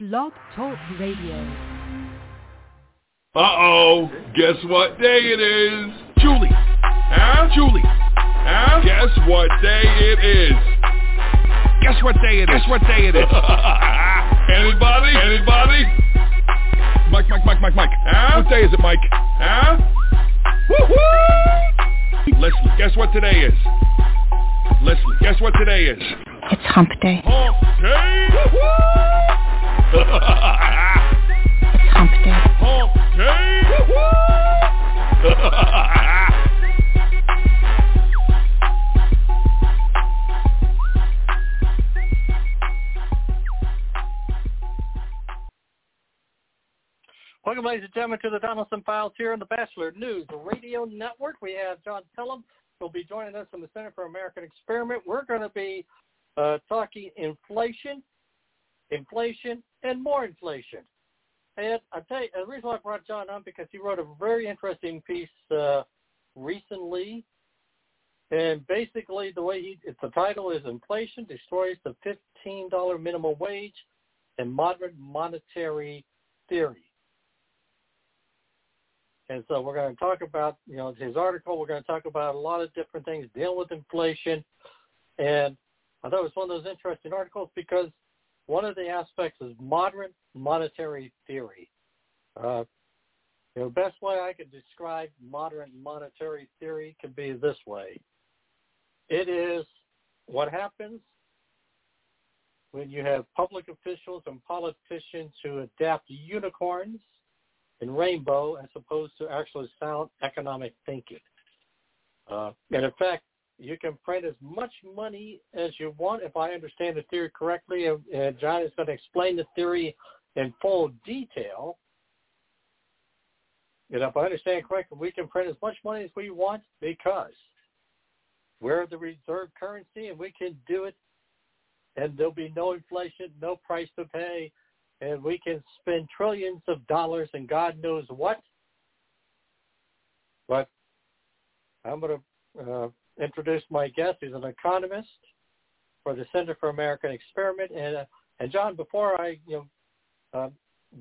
Blog Talk Radio. Uh-oh. Guess what day it is? Julie. Huh? Julie. Huh? Guess what day it is? Guess what day it is? Guess what day it is? Anybody? Anybody? Mike, Mike, Mike, Mike, Mike. Huh? What day is it, Mike? Huh? Woo-hoo! Leslie, guess what today is? Leslie, guess what today is? It's hump day. Hump day! Hump day. Hump! Welcome, ladies and gentlemen, to the Donelson Files here on the Batchelor News Radio Network. We have John who will be joining us from the Center for American Experiment. We're going to be uh, talking inflation, inflation, and more inflation. And I tell you, the reason why I brought John on because he wrote a very interesting piece uh, recently, and basically the way he, it's the title is "Inflation Destroys the Fifteen Dollar Minimum Wage and Modern Monetary Theory." And so we're going to talk about, you know, his article. We're going to talk about a lot of different things dealing with inflation. And I thought it was one of those interesting articles because one of the aspects is modern monetary theory. Uh, the best way I could describe modern monetary theory could be this way. It is what happens when you have public officials and politicians who adapt unicorns and rainbow as opposed to actually sound economic thinking. Uh, and in fact, you can print as much money as you want if I understand the theory correctly. And, John is going to explain the theory in full detail. And if I understand correctly, we can print as much money as we want because we're the reserve currency and we can do it and there'll be no inflation, no price to pay, and we can spend trillions of dollars and God knows what. But I'm going to uh, introduce my guest. He's an economist for the Center for American Experiment. And, uh, and John, before I you know, uh,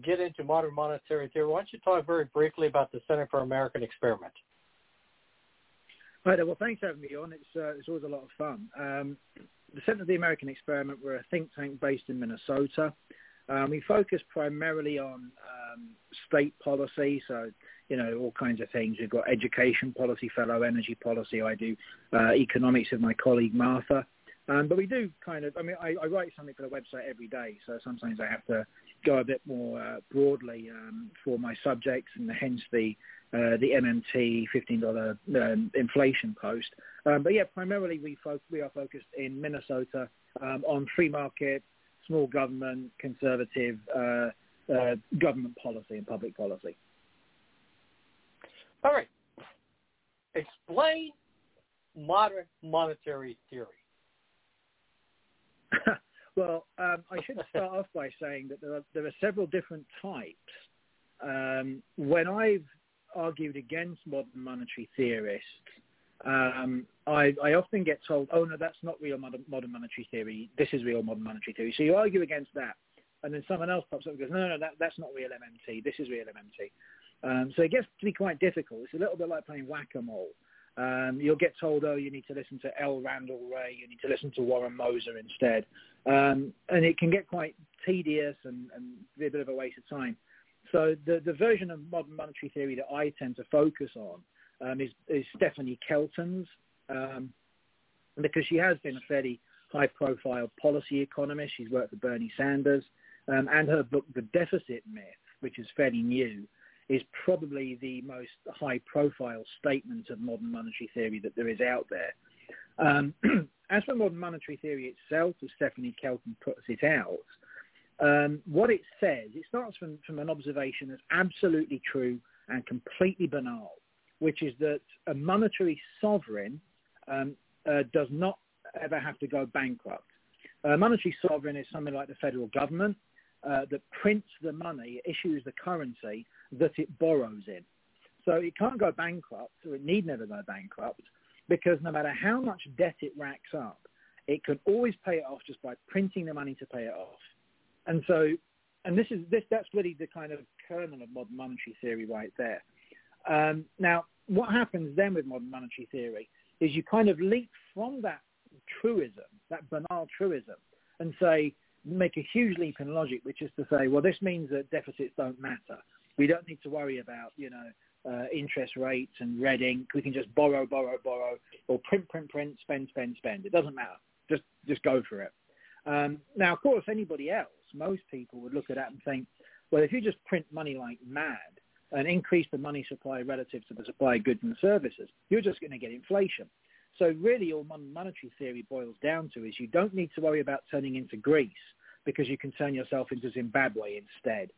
get into modern monetary theory, why don't you talk very briefly about the Center for American Experiment? There. Well, thanks for having me on. It's uh, it's always a lot of fun. Um, the Center for the American Experiment, we're a think tank based in Minnesota. Um, we focus primarily on um, state policy, so you know all kinds of things. We've got education policy, fellow energy policy. I do uh, economics with my colleague Martha. Um, but we do kind of, I mean, I, I write something for the website every day, so sometimes I have to go a bit more uh, broadly um, for my subjects, and hence the uh, the MMT $15 um, inflation post. Um, but yeah, primarily we fo- we are focused in Minnesota um, on free market, small government, conservative uh, uh, government policy and public policy. All right. Explain modern monetary theory. well, um, I should start off by saying that there are, there are several different types. Um, when I've argued against modern monetary theorists, um, I, I, often get told, oh, no, that's not real modern, modern, monetary theory. This is real modern monetary theory. So you argue against that. And then someone else pops up and goes, no, no, no that, that's not real MMT. This is real MMT. Um, so it gets to be quite difficult. It's a little bit like playing whack-a-mole. Um, you'll get told, oh, you need to listen to L. Randall Wray, you need to listen to Warren Mosler instead. Um, and it can get quite tedious and, and be a bit of a waste of time. So the, the version of modern monetary theory that I tend to focus on um, is, is, Stephanie Kelton's, um, because she has been a fairly high-profile policy economist. She's worked for Bernie Sanders, um, and her book, The Deficit Myth, which is fairly new, is probably the most high-profile statement of modern monetary theory that there is out there. Um, as for modern monetary theory itself, as Stephanie Kelton puts it out, Um, what it says, it starts from, from an observation that's absolutely true and completely banal, which is that a monetary sovereign um, uh, does not ever have to go bankrupt. A monetary sovereign is something like the federal government uh, that prints the money, issues the currency that it borrows in. So it can't go bankrupt, or it need never go bankrupt, because no matter how much debt it racks up, it can always pay it off just by printing the money to pay it off. And so, and this is this that's really the kind of kernel of modern monetary theory right there. Um, now, what happens then with modern monetary theory is you kind of leap from that truism, that banal truism, and say make a huge leap in logic, which is to say, well, this means that deficits don't matter. We don't need to worry about, you know, uh, interest rates and red ink. We can just borrow, borrow, borrow, or print, print, print, spend, spend, spend. It doesn't matter. Just, just go for it. Um, now, of course, anybody else, most people would look at that and think, well, if you just print money like mad and increase the money supply relative to the supply of goods and services, you're just going to get inflation. So really all monetary theory boils down to is you don't need to worry about turning into Greece because you can turn yourself into Zimbabwe instead.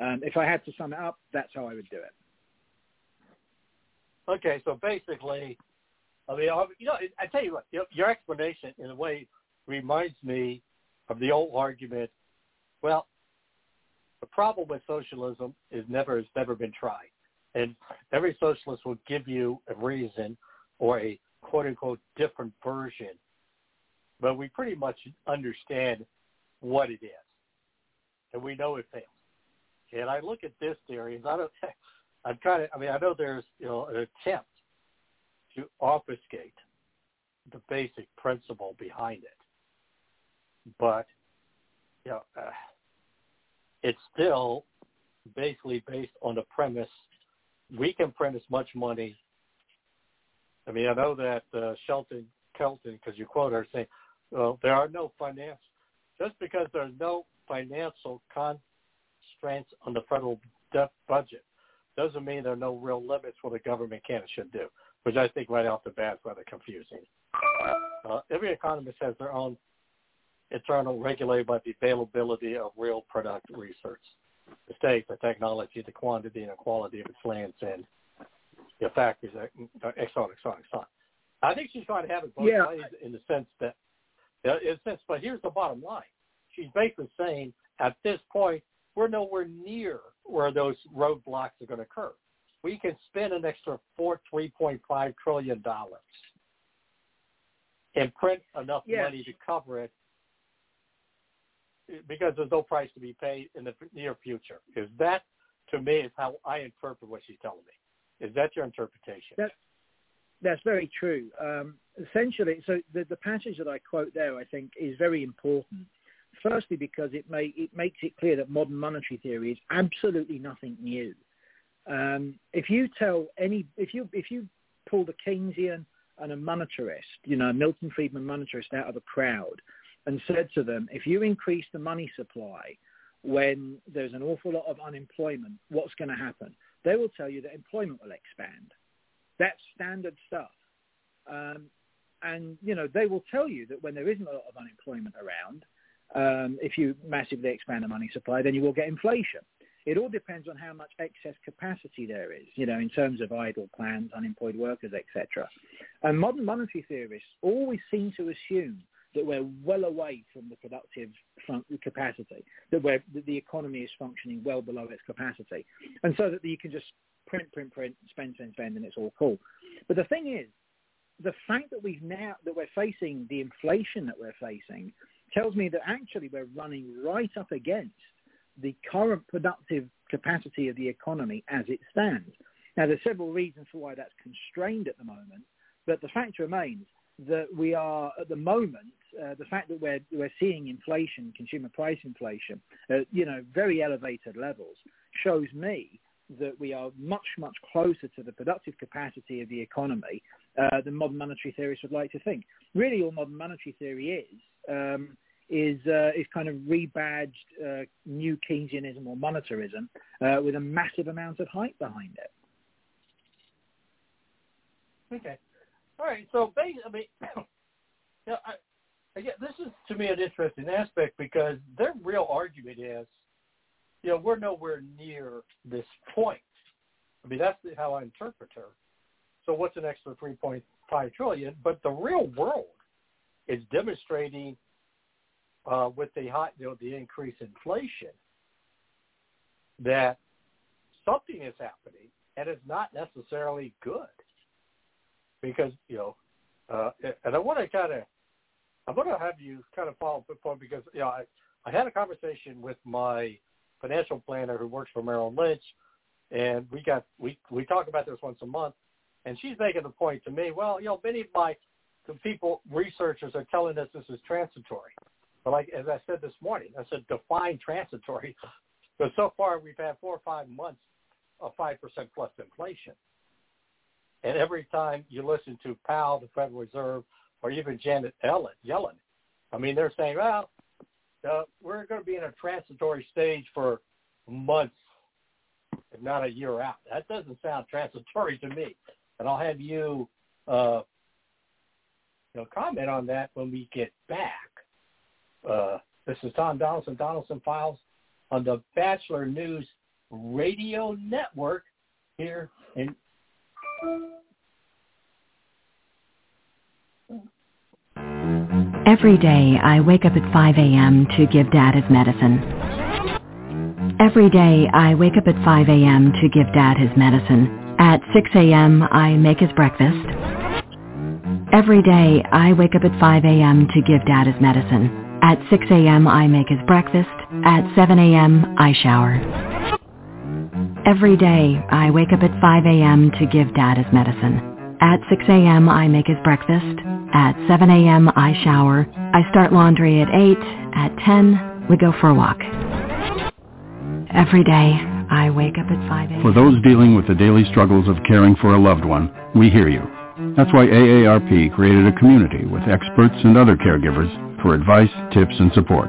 Um, if I had to sum it up, that's how I would do it. Okay, so basically, I mean, you know, I tell you what, your explanation in a way reminds me of the old argument. Well, the problem with socialism is never has never been tried, and every socialist will give you a reason or a quote unquote different version, but we pretty much understand what it is, and we know it fails. And I look at this theory, and I don't. I'm trying to. I mean, I know there's you know an attempt to obfuscate the basic principle behind it, but you know, uh, it's still basically based on the premise we can print as much money I mean, I know that uh, Shelton Kelton, because you quote her saying, well, there are no finance, just because there's no financial constraints on the federal debt budget doesn't mean there are no real limits what the government can and should do, which I think right off the bat is rather confusing. Uh, every economist has their own internal regulated by the availability of real product research, the state, the technology, the quantity and quality of its lands and your factors, uh, X on, X on, X on. I think she's trying to have it both yeah. ways in the sense that, in a sense, but here's the bottom line. She's basically saying at this point, we're nowhere near where those roadblocks are going to occur. We can spend an extra four, $3.5 trillion and print enough yes. money to cover it because there's no price to be paid in the near future. Is that, to me, is how I interpret what she's telling me. Is that your interpretation? That, that's very true. Um, essentially, so the, the passage that I quote there, I think, is very important. Firstly, because it, may, it makes it clear that modern monetary theory is absolutely nothing new. Um, if you tell any, if you if you pull the Keynesian and a monetarist, you know, Milton Friedman monetarist out of a crowd, and said to them, if you increase the money supply when there's an awful lot of unemployment, what's going to happen? They will tell you that employment will expand. That's standard stuff. Um, and, you know, they will tell you that when there isn't a lot of unemployment around, um, if you massively expand the money supply, then you will get inflation. It all depends on how much excess capacity there is, you know, in terms of idle plans, unemployed workers, etc. And modern monetary theorists always seem to assume that we're well away from the productive fun- capacity, that, we're, that the economy is functioning well below its capacity, and so that you can just print, print, print, spend, spend, spend, and it's all cool. But the thing is, the fact that we've now that we're facing the inflation that we're facing tells me that actually we're running right up against the current productive capacity of the economy as it stands. Now, there's several reasons for why that's constrained at the moment, but the fact remains that we are at the moment uh, the fact that we're we're seeing inflation, consumer price inflation, at you know very elevated levels, shows me that we are much much closer to the productive capacity of the economy uh, than modern monetary theorists would like to think. Really, all modern monetary theory is. Um, is uh, is kind of rebadged uh, new Keynesianism or monetarism uh, with a massive amount of hype behind it. Okay, all right. So basically, I mean, know, I, again, this is to me an interesting aspect because their real argument is, you know, we're nowhere near this point. I mean, that's how I interpret her. So what's an extra 3.5 trillion? But the real world is demonstrating uh, with the high, you know, the increased inflation that something is happening and it's not necessarily good because you know, uh, and I want to kind of, I'm going to have you kind of follow up on because you know I, I had a conversation with my financial planner who works for Merrill Lynch, and we got we we talk about this once a month, and she's making the point to me, well, you know, many of my the people researchers are telling us this is transitory. But like as I said this morning, I said define transitory. Because so far we've had four or five months of five percent plus inflation. And every time you listen to Powell, the Federal Reserve, or even Janet Yellen, Yellen I mean, they're saying, well, uh, we're going to be in a transitory stage for months, if not a year out. That doesn't sound transitory to me. And I'll have you, uh, you know, comment on that when we get back. Uh, this is Tom Donelson, Donelson Files on the Batchelor News Radio Network here in Every day I wake up at 5 a.m. to give Dad his medicine. Every day I wake up at 5 a.m. to give Dad his medicine. At 6 a.m. I make his breakfast. Every day I wake up at 5 a.m. to give Dad his medicine. At 6 a.m. I make his breakfast. At 7 a.m. I shower. Every day I wake up at 5 a.m. to give Dad his medicine. At 6 a.m. I make his breakfast. At 7 a.m. I shower. I start laundry at 8. At 10 we go for a walk. Every day I wake up at 5 a.m. For those dealing with the daily struggles of caring for a loved one, we hear you. That's why AARP created a community with experts and other caregivers for advice, tips, and support.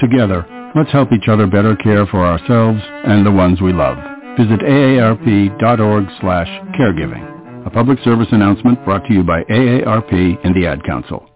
Together, let's help each other better care for ourselves and the ones we love. Visit aarp.org slash caregiving. A public service announcement brought to you by AARP and the Ad Council.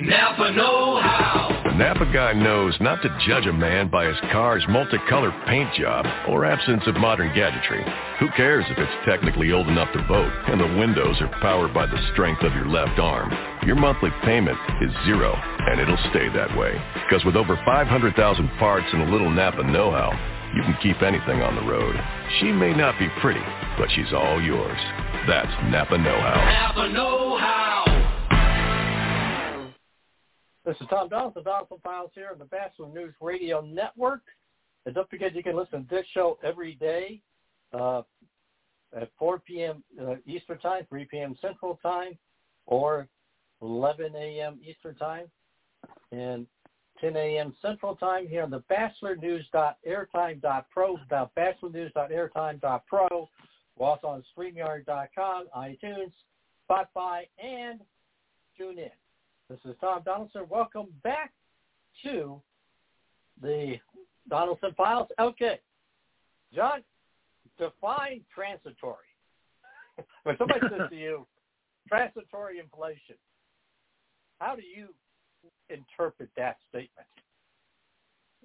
Napa Know How. The Napa guy knows not to judge a man by his car's multicolored paint job or absence of modern gadgetry. Who cares if it's technically old enough to vote and the windows are powered by the strength of your left arm? Your monthly payment is zero, and it'll stay that way. Because with over 500,000 parts and a little Napa know-how, you can keep anything on the road. She may not be pretty, but she's all yours. That's Napa Know-How. Napa Know How. This is Tom Donelson, Donelson Files here on the Batchelor News Radio Network. And don't forget you can listen to this show every day uh, at 4 p.m. Uh, Eastern Time, 3 p.m. Central Time, or 11 a.m. Eastern Time, and 10 a.m. Central Time here on the BatchelorNews.airtime.pro, the BatchelorNews.airtime.pro. We're also on StreamYard.com, iTunes, Spotify, and TuneIn. This is Tom Donelson. Welcome back to the Donelson Files. Okay, John, define transitory. when somebody says to you, transitory inflation, how do you interpret that statement?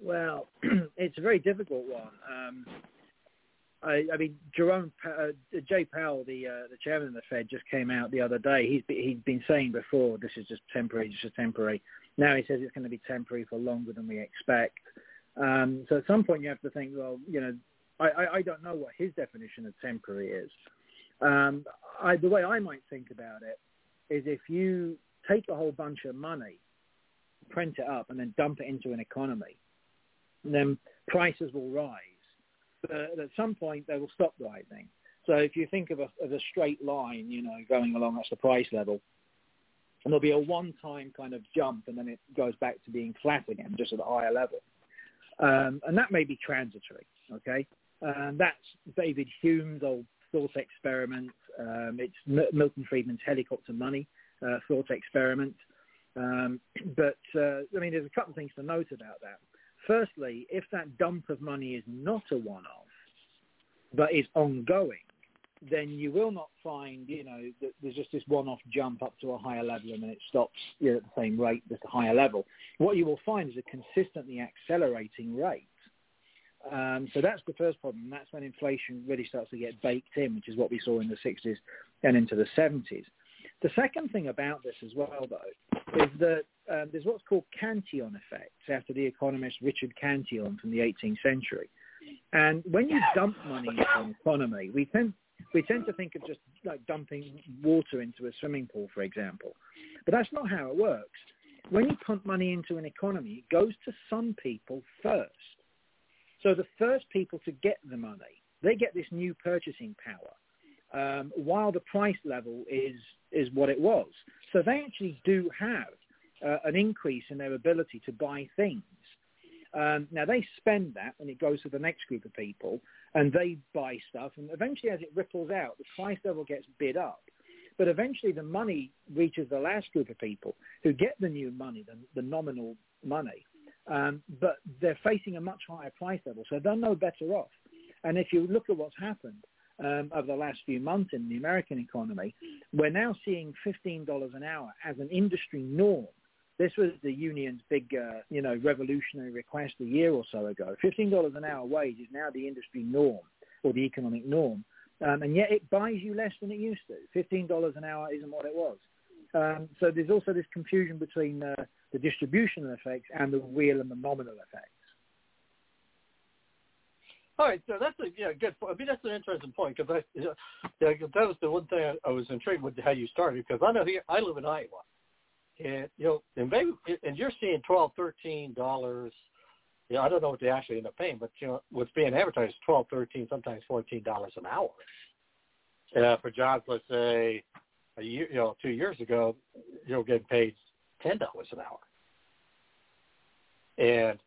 Well, it's a very difficult one. Um, I, I mean, Jerome uh, Jay Powell, the uh, the chairman of the Fed, just came out the other day. He's he'd been saying before this is just temporary, just a temporary. Now he says it's going to be temporary for longer than we expect. Um, so at some point you have to think, well, you know, I, I, I don't know what his definition of temporary is. Um, I, the way I might think about it is if you take a whole bunch of money, print it up, and then dump it into an economy, And then prices will rise but at some point they will stop rising. So if you think of a, of a straight line, you know, going along, that's the price level. And there'll be a one-time kind of jump, and then it goes back to being flat again, just at a higher level. Um, and that may be transitory, okay? And that's David Hume's old thought experiment. Um, it's M- Milton Friedman's helicopter money uh, thought experiment. Um, but, uh, I mean, there's a couple of things to note about that. Firstly, if that dump of money is not a one-off, but is ongoing, then you will not find, you know, that there's just this one-off jump up to a higher level and then it stops you know, at the same rate, just a higher level. What you will find is a consistently accelerating rate. Um, so that's the first problem. That's when inflation really starts to get baked in, which is what we saw in the 60s and into the 70s. The second thing about this as well, though, is that um, there's what's called Cantillon effects after the economist Richard Cantillon from the 18th century. And when you dump money into an economy, we tend we tend to think of just like dumping water into a swimming pool, for example. But that's not how it works. When you pump money into an economy, it goes to some people first. So the first people to get the money, they get this new purchasing power. Um, while the price level is is what it was. So they actually do have uh, an increase in their ability to buy things. Um, now they spend that, and it goes to the next group of people, and they buy stuff, and eventually, as it ripples out, the price level gets bid up. But eventually, the money reaches the last group of people who get the new money, the, the nominal money, um, but they're facing a much higher price level, so they're no better off. And if you look at what's happened um, over the last few months in the American economy, we're now seeing $15 an hour as an industry norm this was the union's big, uh, you know, revolutionary request a year or so ago. Fifteen dollars an hour wage is now the industry norm or the economic norm, um, and yet it buys you less than it used to. Fifteen dollars an hour isn't what it was. Um, so there's also this confusion between uh, the distributional effects and the real and the nominal effects. All right, so that's a yeah good. I mean, that's an interesting point because I yeah, that was the one thing I, I was intrigued with how you started because I know here I live in Iowa, and you know, and maybe and you're seeing twelve, thirteen dollars. You know, I don't know what they actually end up paying, but you know, what's being advertised is twelve, thirteen, sometimes fourteen dollars an hour. Uh, for jobs, let's say a year, you know, two years ago, you know, getting paid ten dollars an hour. And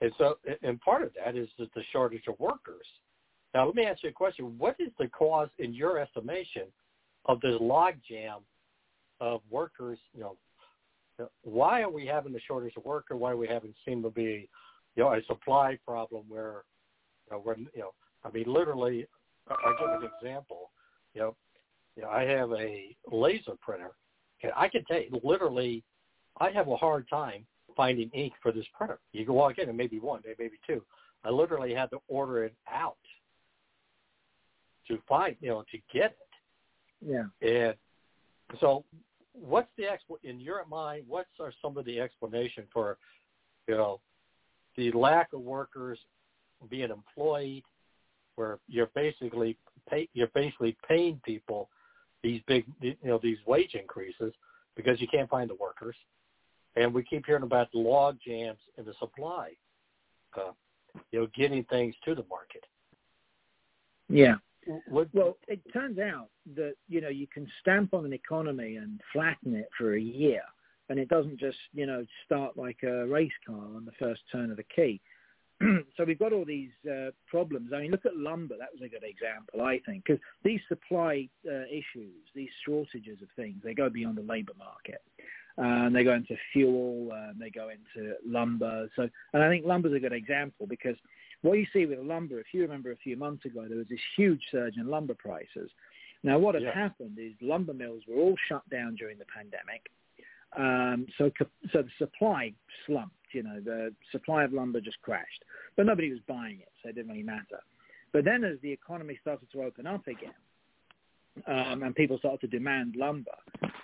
and so, and part of that is the shortage of workers. Now, let me ask you a question: What is the cause, in your estimation, of this logjam of workers, you know, why are we having the shortage of workers? Why are we having seem to be, you know, a supply problem where, you know, when, you know, I mean, literally, I'll give an example. You know, you know, I have a laser printer, and I can tell you, literally, I have a hard time finding ink for this printer. You can walk in and maybe one, maybe two. I literally had to order it out to find, you know, to get it. Yeah. And so what's the exp- in your mind? What's are some of the explanation for, you know, the lack of workers being employed, where you're basically pay, you're basically paying people these big you know these wage increases because you can't find the workers, and we keep hearing about log jams in the supply, uh, you know, getting things to the market. Yeah. Well, it turns out that you know you can stamp on an economy and flatten it for a year, and it doesn't just you know start like a race car on the first turn of the key. so we've got all these uh, problems. I mean, look at lumber. That was a good example, I think, because these supply uh, issues, these shortages of things, they go beyond the labor market. Um, they go into fuel. Um, they go into lumber. So, and I think lumber is a good example because what you see with lumber, if you remember a few months ago, there was this huge surge in lumber prices. Now, what had yeah. happened is lumber mills were all shut down during the pandemic. Um, so, so the supply slumped. You know, the supply of lumber just crashed, but nobody was buying it, so it didn't really matter. But then, as the economy started to open up again, um, and people started to demand lumber,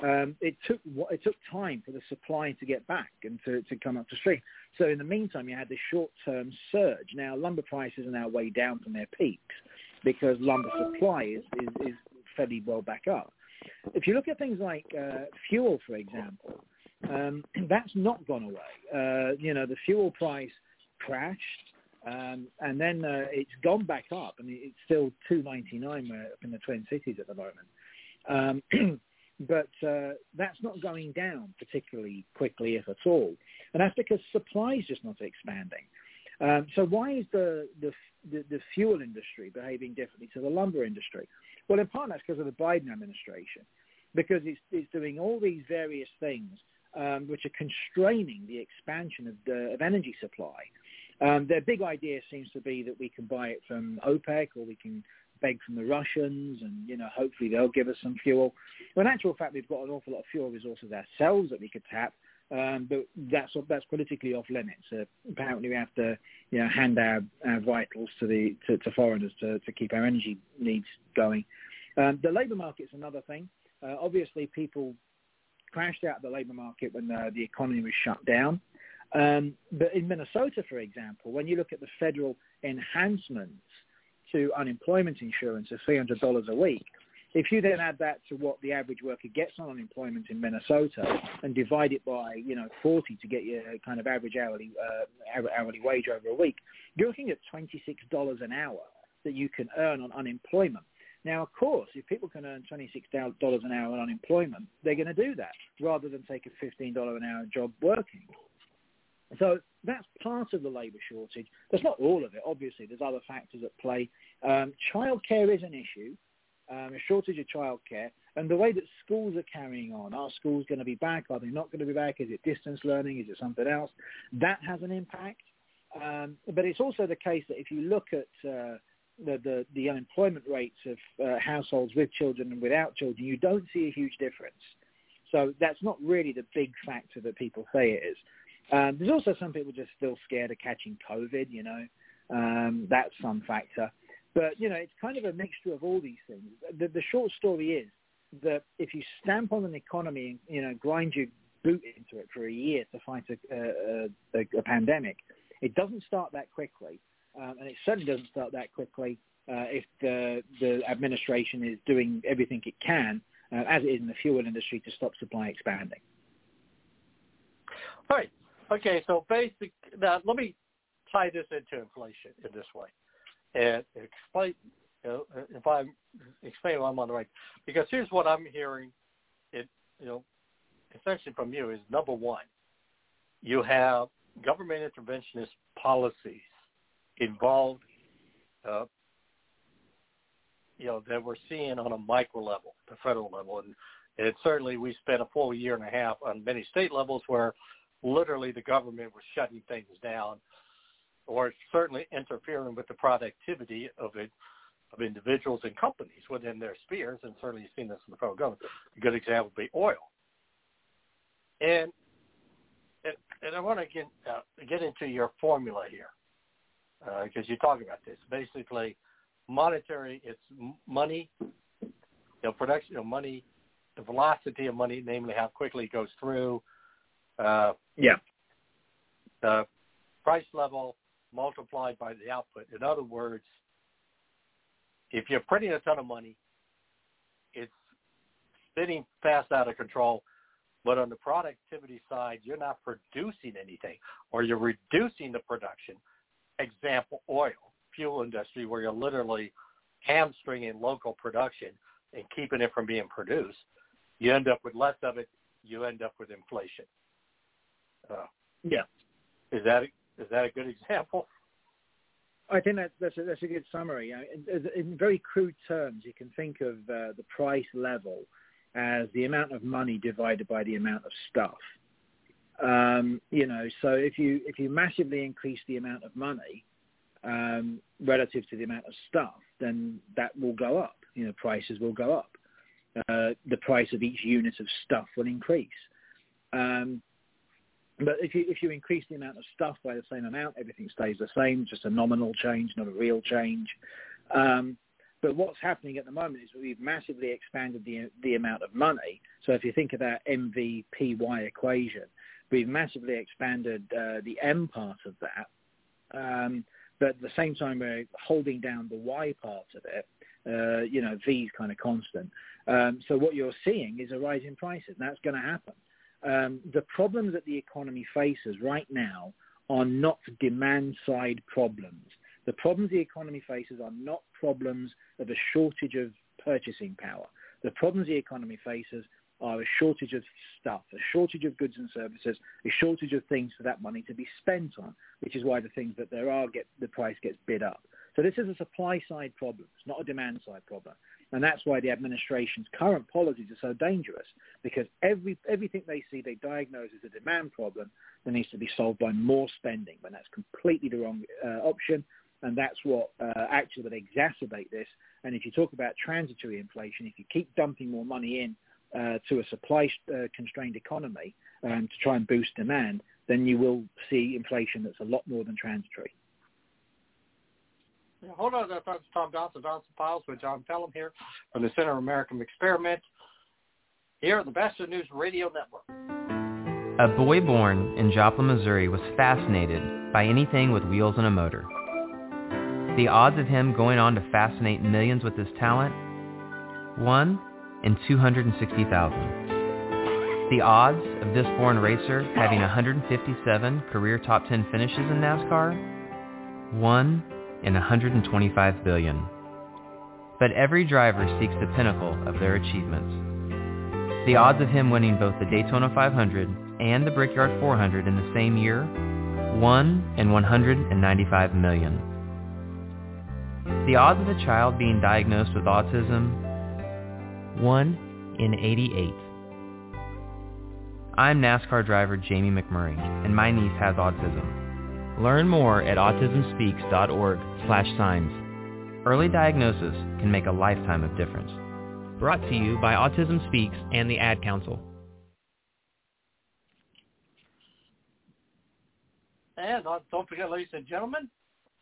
um, it took it took time for the supply to get back and to, to come up to stream. So in the meantime, you had this short-term surge. Now lumber prices are now way down from their peaks because lumber supply is, is, is fairly well back up. If you look at things like uh, fuel, for example, um, that's not gone away. Uh, you know, the fuel price crashed um, and then uh, it's gone back up, and it's still two ninety nine up in the Twin Cities at the moment. Um, but uh, that's not going down particularly quickly, if at all, and that's because supply is just not expanding. Um, so why is the, the, the the fuel industry behaving differently to the lumber industry? Well, in part that's because of the Biden administration, because it's it's doing all these various things um, which are constraining the expansion of the of energy supply. Um, their big idea seems to be that we can buy it from OPEC or we can beg from the Russians, and you know, hopefully they'll give us some fuel. Well, in actual fact, we've got an awful lot of fuel resources ourselves that we could tap, um, but that's that's politically off limits. Uh, apparently, we have to you know hand our, our vitals to the to, to foreigners to, to keep our energy needs going. Um, the labour market's another thing. Uh, obviously, people crashed out of the labour market when uh, the economy was shut down. Um, but in Minnesota, for example, when you look at the federal enhancements to unemployment insurance of $300 a week, if you then add that to what the average worker gets on unemployment in Minnesota and divide it by, you know, 40 to get your kind of average hourly uh, hourly wage over a week, you're looking at $26 an hour that you can earn on unemployment. Now, of course, if people can earn $26 an hour on unemployment, they're going to do that rather than take a $15 an hour job working. So that's part of the labour shortage. That's not all of it, obviously. There's other factors at play. Um, childcare is an issue, um, a shortage of childcare, and the way that schools are carrying on. Are schools going to be back? Are they not going to be back? Is it distance learning? Is it something else? That has an impact. Um, but it's also the case that if you look at uh, the, the, the, unemployment rates of uh, households with children and without children, you don't see a huge difference. So that's not really the big factor that people say it is. Um, there's also some people just still scared of catching COVID, you know. Um, that's some factor. But, you know, it's kind of a mixture of all these things. The, the short story is that if you stamp on an economy and, you know, grind your boot into it for a year to fight a, a, a pandemic, it doesn't start that quickly. Um, and it certainly doesn't start that quickly uh, if the, the administration is doing everything it can, uh, as it is in the fuel industry, to stop supply expanding. All right. Okay, so basic. Now, let me tie this into inflation in this way, and explain you know, if I'm explaining I'm on the right. Because here's what I'm hearing. It you know, essentially from you is number one, you have government interventionist policies involved. Uh, you know that we're seeing on a micro level, the federal level, and, and certainly we spent a full year and a half on many state levels where literally the government was shutting things down or certainly interfering with the productivity of it of individuals and companies within their spheres, and certainly you've seen this in the federal government. A good example would be oil. And and, and I want to get uh, get into your formula here because uh, you talk about this. Basically, monetary it's money, you know, production of money, the velocity of money, namely how quickly it goes through, uh, yeah. The price level multiplied by the output. In other words, if you're printing a ton of money, it's spinning fast out of control. But on the productivity side, you're not producing anything or you're reducing the production. Example, oil, fuel industry, where you're literally hamstringing local production and keeping it from being produced. You end up with less of it. You end up with inflation. Uh, yeah. Is that is that a good example? I think that, that's a, that's a good summary. In, in, very crude terms, you can think of uh, the price level as the amount of money divided by the amount of stuff. Um, you know, so if you if you massively increase the amount of money um, relative to the amount of stuff, then that will go up. You know, prices will go up. Uh, the price of each unit of stuff will increase. Um, but if you if you increase the amount of stuff by the same amount, everything stays the same, just a nominal change, not a real change. Um, but what's happening at the moment is we've massively expanded the the amount of money. So if you think of that MVPY equation, we've massively expanded uh, the M part of that. Um, but at the same time, we're holding down the Y part of it. Uh, you know, V is kind of constant. Um, so what you're seeing is a rise in prices, that's going to happen um, the problems that the economy faces right now are not demand side problems. The problems the economy faces are not problems of a shortage of purchasing power. The problems the economy faces are a shortage of stuff, a shortage of goods and services, a shortage of things for that money to be spent on, which is why the things that there are get the price gets bid up. So this is a supply side problem. It's not a demand side problem. And that's why the administration's current policies are so dangerous, because every, everything they see they diagnose as a demand problem that needs to be solved by more spending, when that's completely the wrong uh, option. and that's what uh, actually would exacerbate this. And if you talk about transitory inflation, if you keep dumping more money in uh, to a supply-constrained uh, economy um, to try and boost demand, then you will see inflation that's a lot more than transitory. Hold on, that's Tom Johnson, Donelson Files with John Phelan here from the Center of American Experiment here at the Batchelor News Radio Network. A boy born in Joplin, Missouri was fascinated by anything with wheels and a motor. The odds of him going on to fascinate millions with his talent? 1 in 260,000. The odds of this born racer having 157 career top 10 finishes in NASCAR? 1 in 125 billion. But every driver seeks the pinnacle of their achievements. The odds of him winning both the Daytona 500 and the Brickyard 400 in the same year? 1 in 195 million. The odds of a child being diagnosed with autism? 1 in 88. I'm NASCAR driver Jamie McMurray, and my niece has autism. Learn more at autismspeaks.org slash signs. Early diagnosis can make a lifetime of difference. Brought to you by Autism Speaks and the Ad Council. And uh, don't forget, ladies and gentlemen,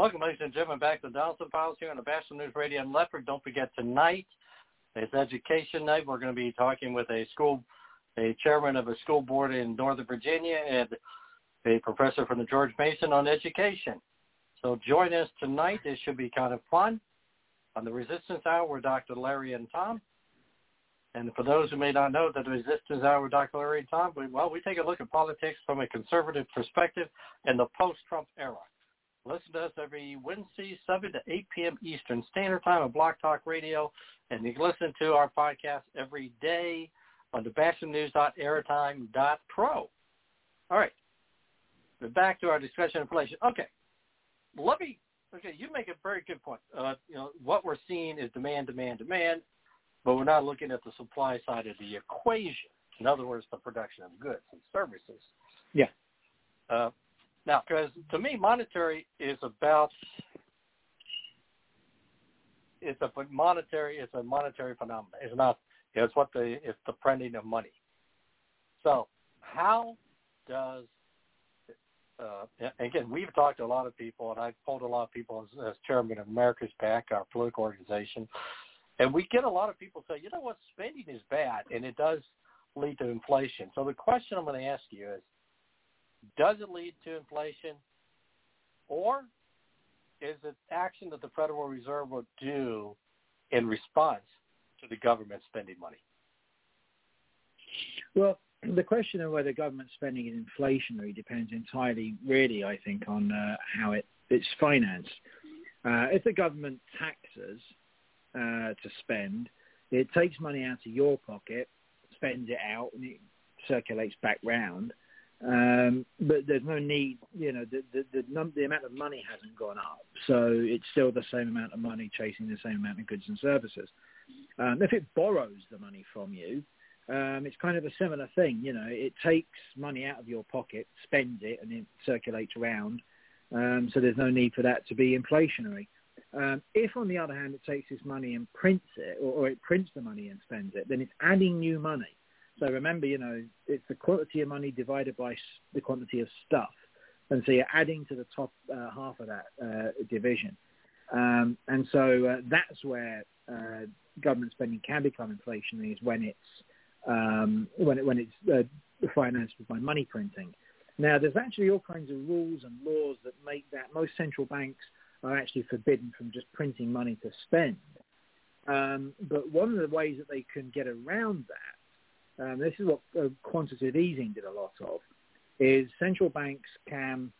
Welcome, ladies and gentlemen, back to the Donelson Files here on the Batchelor News Radio and Leopard. Don't forget tonight is Education Night. We're going to be talking with a school, a chairman of a school board in Northern Virginia and a professor from the George Mason on education. So join us tonight. It should be kind of fun. On the Resistance Hour, we're Dr. Larry and Tom. And for those who may not know, that the Resistance Hour Dr. Larry and Tom, we, well, we take a look at politics from a conservative perspective in the post-Trump era. Listen to us every Wednesday, 7 to 8 p.m. Eastern Standard Time on Blog Talk Radio. And you can listen to our podcast every day on the batchelornews.airtime.pro. All right. Back to our discussion of inflation. Okay. Let me, okay, you make a very good point. Uh, you know, what we're seeing is demand, demand, demand, but we're not looking at the supply side of the equation. In other words, the production of goods and services. Yeah. Uh, now, because to me, monetary is about it's a monetary it's a monetary phenomenon. It's not it's what the it's the printing of money. So, how does uh, again, we've talked to a lot of people, and I've told a lot of people as, as chairman of America's PAC, our political organization, and we get a lot of people say, you know what, spending is bad, and it does lead to inflation. So the question I'm going to ask you is, does it lead to inflation? Or is it action that the Federal Reserve will do in response to the government spending money? Well, the question of whether government spending is inflationary depends entirely, really, I think, on uh, how it, it's financed. Uh, if the government taxes uh, to spend, it takes money out of your pocket, spends it out, and it circulates back round. Um, but there's no need, you know, the, the, the, num- the amount of money hasn't gone up. So it's still the same amount of money chasing the same amount of goods and services. Um, if it borrows the money from you, um, it's kind of a similar thing. You know, it takes money out of your pocket, spends it, and it circulates around. Um, so there's no need for that to be inflationary. Um, if, on the other hand, it takes this money and prints it, or, or it prints the money and spends it, then it's adding new money. So remember, you know, it's the quantity of money divided by the quantity of stuff. And so you're adding to the top uh, half of that uh, division. Um, and so uh, that's where uh, government spending can become inflationary is when it's um, when it, when it's uh, financed by money printing. Now, there's actually all kinds of rules and laws that make that most central banks are actually forbidden from just printing money to spend. Um, but one of the ways that they can get around that um, this is what uh, quantitative easing did a lot of, is central banks can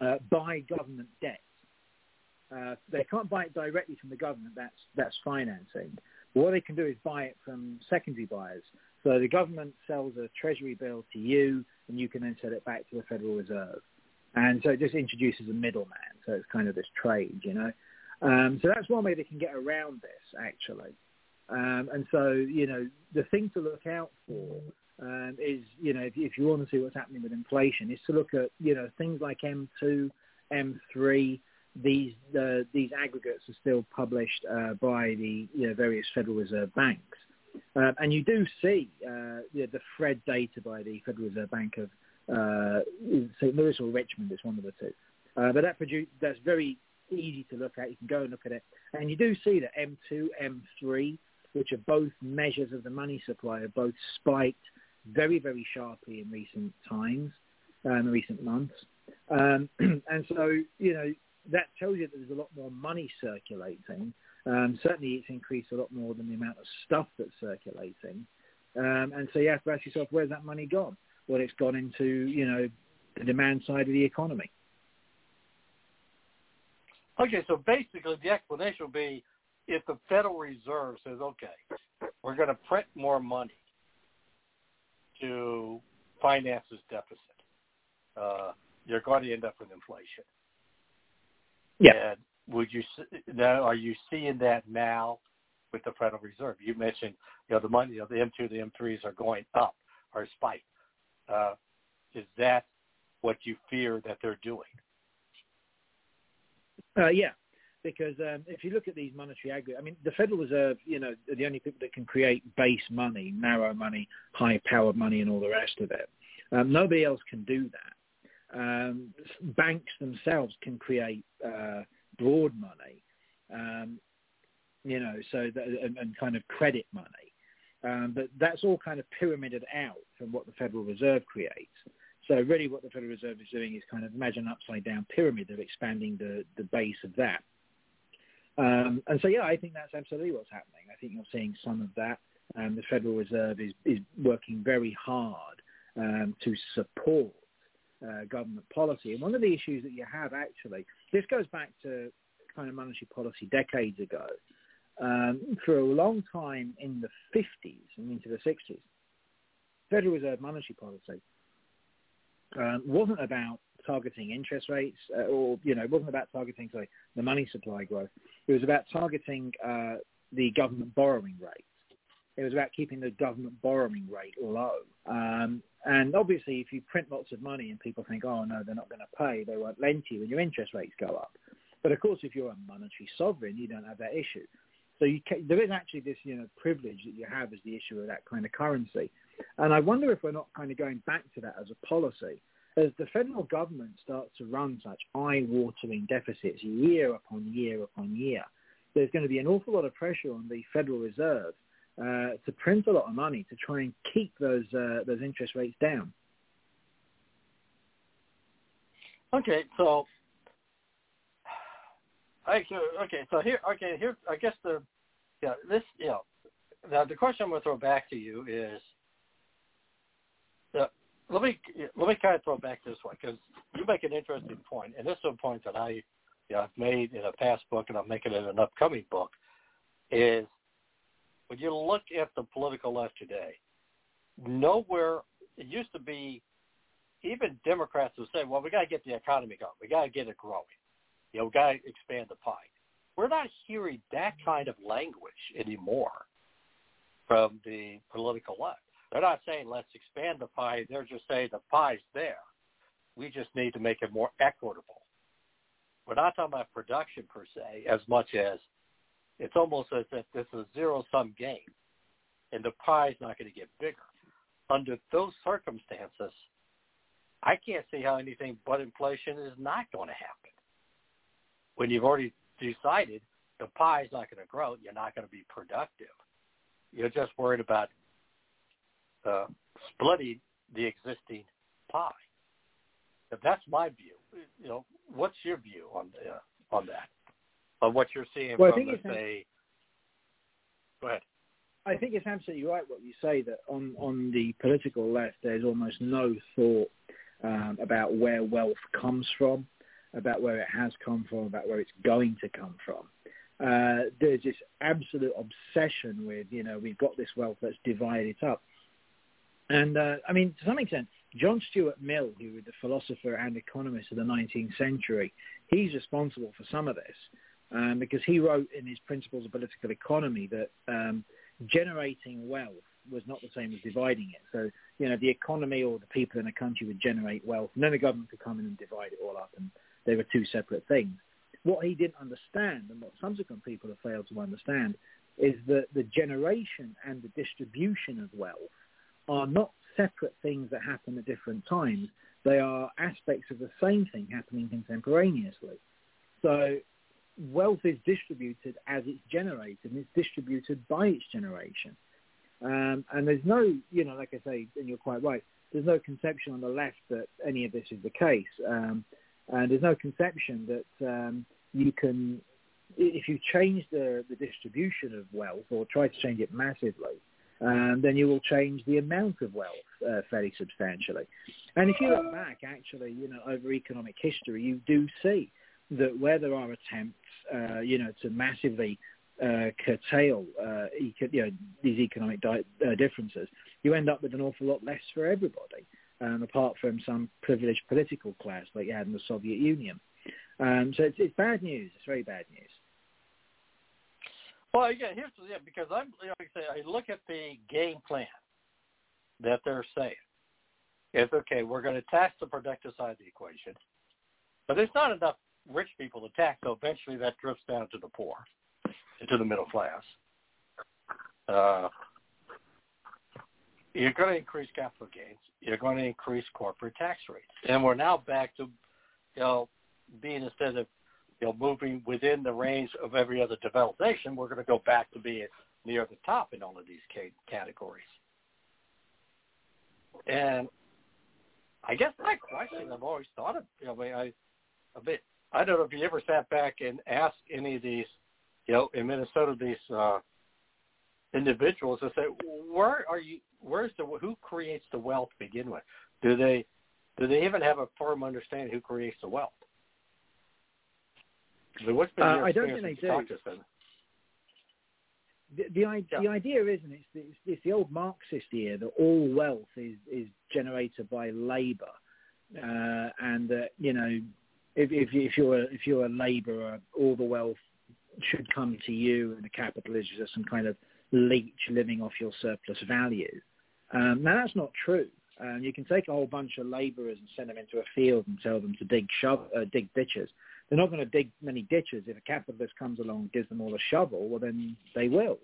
uh, buy government debt. Uh, they can't buy it directly from the government. That's that's financing. But what they can do is buy it from secondary buyers. So the government sells a treasury bill to you, and you can then sell it back to the Federal Reserve. And so it just introduces a middleman. So it's kind of this trade, you know. Um, so that's one way they can get around this, actually. Um, and so, you know, the thing to look out for um, is, you know, if, if you want to see what's happening with inflation, is to look at, you know, things like M2, M3. These uh, these aggregates are still published uh, by the you know, various Federal Reserve banks, uh, and you do see uh, the, the Fred data by the Federal Reserve Bank of uh, St. Louis or Richmond. It's one of the two, uh, but that produce, that's very easy to look at. You can go and look at it, and you do see that M2, M3, which are both measures of the money supply, are both spiked very, very sharply in recent times, um, recent months. Um, and so, you know, that tells you that there's a lot more money circulating. Um, certainly, it's increased a lot more than the amount of stuff that's circulating. Um, and so you have to ask yourself, where's that money gone? Well, it's gone into, you know, the demand side of the economy. Okay, so basically the explanation would be if the Federal Reserve says, okay, we're going to print more money to finance this deficit, uh, you're going to end up with inflation. Yeah. And would you now are you seeing that now with the Federal Reserve? You mentioned you know the money, you know, the M2, the M3s are going up or spike. Uh, is that what you fear that they're doing? Uh, yeah, because um, if you look at these monetary aggregates, I mean, the Federal Reserve, you know, are the only people that can create base money, narrow money, high-powered money, and all the rest of it. Um, nobody else can do that. Um, banks themselves can create uh, broad money, um, you know, so that, and, and, kind of credit money. Um, but that's all kind of pyramided out from what the Federal Reserve creates. So really what the Federal Reserve is doing is kind of imagine an upside down pyramid of expanding the, the base of that. Um, and so, yeah, I think that's absolutely what's happening. I think you're seeing some of that. Um, the Federal Reserve is, is working very hard um, to support uh, government policy. And one of the issues that you have actually, this goes back to kind of monetary policy decades ago. Um, for a long time in the 50s and into the 60s, Federal Reserve monetary policy um, wasn't about targeting interest rates uh, or, you know, it wasn't about targeting, sorry, the money supply growth. It was about targeting uh, the government borrowing rate. It was about keeping the government borrowing rate low. Um, and obviously, if you print lots of money and people think, oh, no, they're not going to pay, they won't lend to you, and your interest rates go up. But of course, if you're a monetary sovereign, you don't have that issue. So you can, there is actually this, you know, privilege that you have as the issue of that kind of currency. And I wonder if we're not kind of going back to that as a policy. As the federal government starts to run such eye-watering deficits year upon year upon year, there's going to be an awful lot of pressure on the Federal Reserve uh, to print a lot of money to try and keep those uh, those interest rates down. Okay, so okay, so here, okay, here, I guess the, yeah, this, you know, now the question I'm going to throw back to you is, let me let me kind of throw back this one because you make an interesting point, and this is a point that I, you know, I've made in a past book, and I'm making it in an upcoming book, is when you look at the political left today, nowhere it used to be even Democrats would say, well, we got to get the economy going. We got to get it growing. You know, we got to expand the pie. We're not hearing that kind of language anymore from the political left. They're not saying let's expand the pie. They're just saying the pie's there. We just need to make it more equitable. We're not talking about production per se as much as it's almost as if this is a zero-sum game, and the pie is not going to get bigger. Under those circumstances, I can't see how anything but inflation is not going to happen. When you've already decided the pie is not going to grow, you're not going to be productive. You're just worried about uh, splitting the existing pie. That's my view. You know, what's your view on the, uh, on that? of what you're seeing well, from, let's say, go ahead. I think it's absolutely right what you say that on, on the political left, there's almost no thought um, about where wealth comes from. about where it has come from, about where it's going to come from. Uh, there's this absolute obsession with, you know, we've got this wealth, let's divide it up. And uh, I mean, to some extent, John Stuart Mill, who was the philosopher and economist of the 19th century, he's responsible for some of this um, because he wrote in his Principles of Political Economy that um, generating wealth was not the same as dividing it. So, you know, the economy or the people in a country would generate wealth, and then the government could come in and divide it all up, and they were two separate things. What he didn't understand, and what subsequent people have failed to understand, is that the generation and the distribution of wealth are not separate things that happen at different times. They are aspects of the same thing happening contemporaneously. So wealth is distributed as it's generated, and it's distributed by its generation. Um, and there's no, you know, like I say, and you're quite right, there's no conception on the left that any of this is the case. Um, and there's no conception that um, you can, if you change the, the distribution of wealth or try to change it massively, um, then you will change the amount of wealth uh, fairly substantially. And if you look back, actually, you know, over economic history, you do see that where there are attempts, uh, you know, to massively uh, curtail uh, eco- you know, these economic di- uh, differences, you end up with an awful lot less for everybody, um, apart from some privileged political class like you had in the Soviet Union. Um, so it's, it's bad news. It's very bad news. Well, yeah, here's yeah, because I'm like I say, I look at the game plan that they're saying. It's okay, we're going to tax the productive side of the equation, but there's not enough rich people to tax, so eventually that drifts down to the poor, to the middle class. Uh, you're going to increase capital gains. You're going to increase corporate tax rates, and we're now back to, you know, being instead of you know, moving within the range of every other developed nation, we're going to go back to being near the top in all of these categories. And I guess my question I've always thought of, you know, I, a bit, I don't know if you ever sat back and asked any of these, you know, in Minnesota, these uh, individuals to say, where are you, where's the, who creates the wealth to begin with? Do they, do they even have a firm understanding who creates the wealth? What's been uh, I don't think they do. The, the, yeah. the idea isn't it's, it's, it's the old Marxist idea that all wealth is, is generated by labour, uh, and that you know if, if, if you're a, if you're a labourer, all the wealth should come to you, and the capitalist is just some kind of leech living off your surplus value. Um, now that's not true. Um, you can take a whole bunch of labourers and send them into a field and tell them to dig shove, uh, dig ditches, they're not going to dig many ditches. If a capitalist comes along and gives them all a shovel, well, then they will,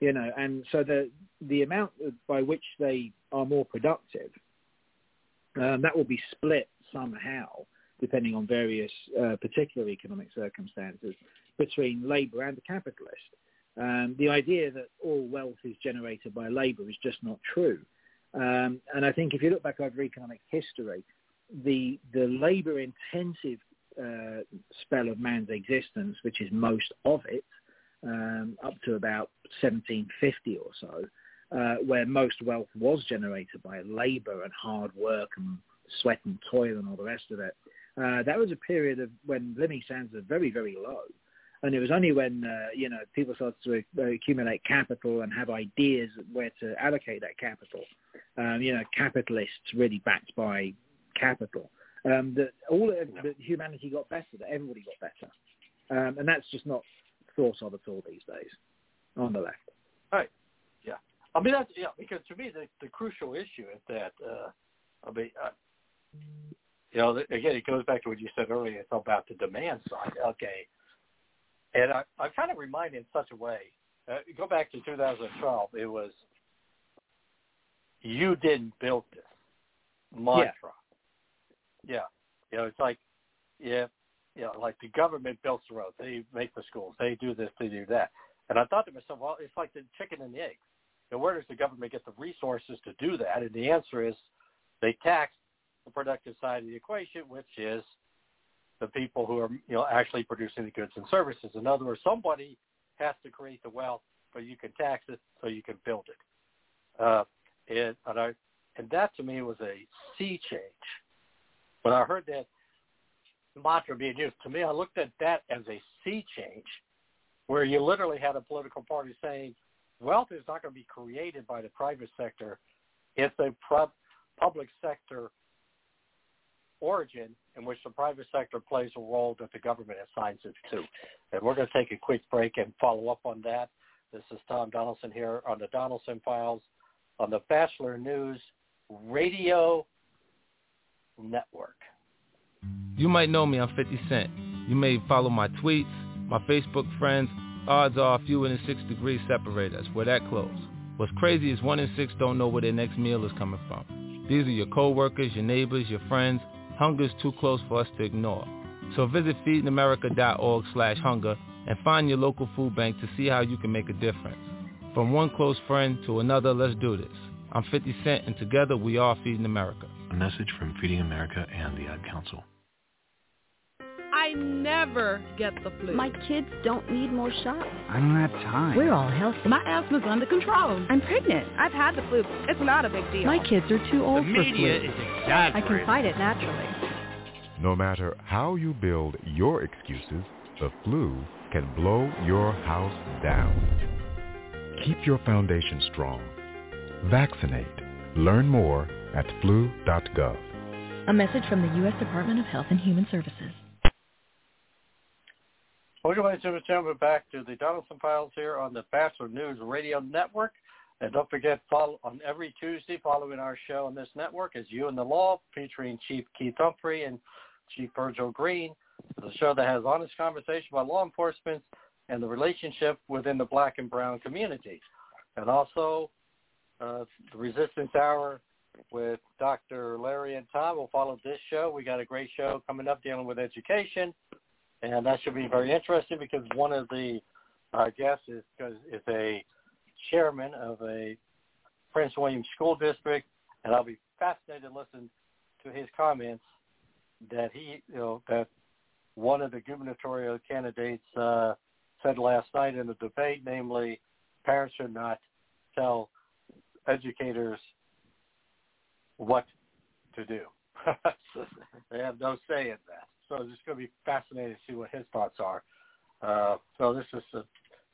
you know. And so the the amount by which they are more productive, um, that will be split somehow, depending on various uh, particular economic circumstances, between labour and the capitalist. Um, the idea that all wealth is generated by labour is just not true. Um, and I think if you look back over economic history, the the labour intensive uh, spell of man's existence, which is most of it, um, up to about 1750 or so, uh, where most wealth was generated by labour and hard work and sweat and toil and all the rest of it. Uh, that was a period of when living standards were very, very low. And it was only when uh, you know people started to accumulate capital and have ideas where to allocate that capital. Um, you know, capitalists really backed by capital um, that all of, that humanity got better, that everybody got better, um, and that's just not thought of at all these days on the left. Right. Yeah. I mean that's yeah because to me the the crucial issue is that uh, I mean. Uh, you know, again, it goes back to what you said earlier. It's about the demand side. Okay, and I, I kind of remind in such a way. Uh, go back to 2012. It was you didn't build this mantra. Yeah. You know, it's like, yeah, you know, like the government builds the roads, they make the schools, they do this, they do that. And I thought to myself, well, it's like the chicken and the egg. Know, where does the government get the resources to do that? And the answer is they tax the productive side of the equation, which is the people who are, you know, actually producing the goods and services. In other words, somebody has to create the wealth, but you can tax it so you can build it. Uh, and, and, I, and that to me was a sea change when I heard that mantra being used. To me, I looked at that as a sea change, where you literally had a political party saying, wealth is not going to be created by the private sector. It's a public sector origin in which the private sector plays a role that the government assigns it to. And we're going to take a quick break and follow up on that. This is Tom Donelson here on the Donelson Files on the Batchelor News Radio Network. You might know me, I'm 50 Cent. You may follow my tweets, my Facebook friends. Odds are fewer than six degrees separate us. We're that close. What's crazy is one in six don't know where their next meal is coming from. These are your coworkers, your neighbors, your friends. Hunger's too close for us to ignore. So visit feedingamerica.org slash hunger and find your local food bank to see how you can make a difference. From one close friend to another, let's do this. I'm 50 Cent, and together we are Feeding America. A message from Feeding America and the Ad Council. I never get the flu. My kids don't need more shots. I don't have time. We're all healthy. My asthma's under control. I'm pregnant. I've had the flu. It's not a big deal. My kids are too old the for media flu. is exaggerating. I can fight it naturally. No matter how you build your excuses, the flu can blow your house down. Keep your foundation strong. Vaccinate. Learn more at flu.gov. A message from the U.S. Department of Health and Human Services. Welcome, ladies and gentlemen, back to the Donelson Files here on the Batchelor News Radio Network. And don't forget, follow on every Tuesday following our show on this network is You and the Law, featuring Chief Keith Humphrey and Chief Virgil Green. It's a show that has honest conversation about law enforcement and the relationship within the black and brown community. And also, uh, the Resistance Hour with Dr. Larry and Tom will follow this show. We got a great show coming up dealing with education, and that should be very interesting because one of the uh, guests is, is a chairman of a Prince William School District, and I'll be fascinated to listen to his comments that he, you know, that one of the gubernatorial candidates uh, said last night in the debate, namely, parents should not tell educators what to do. they have no say in that. So it's going to be fascinating to see what his thoughts are. Uh, so this is a,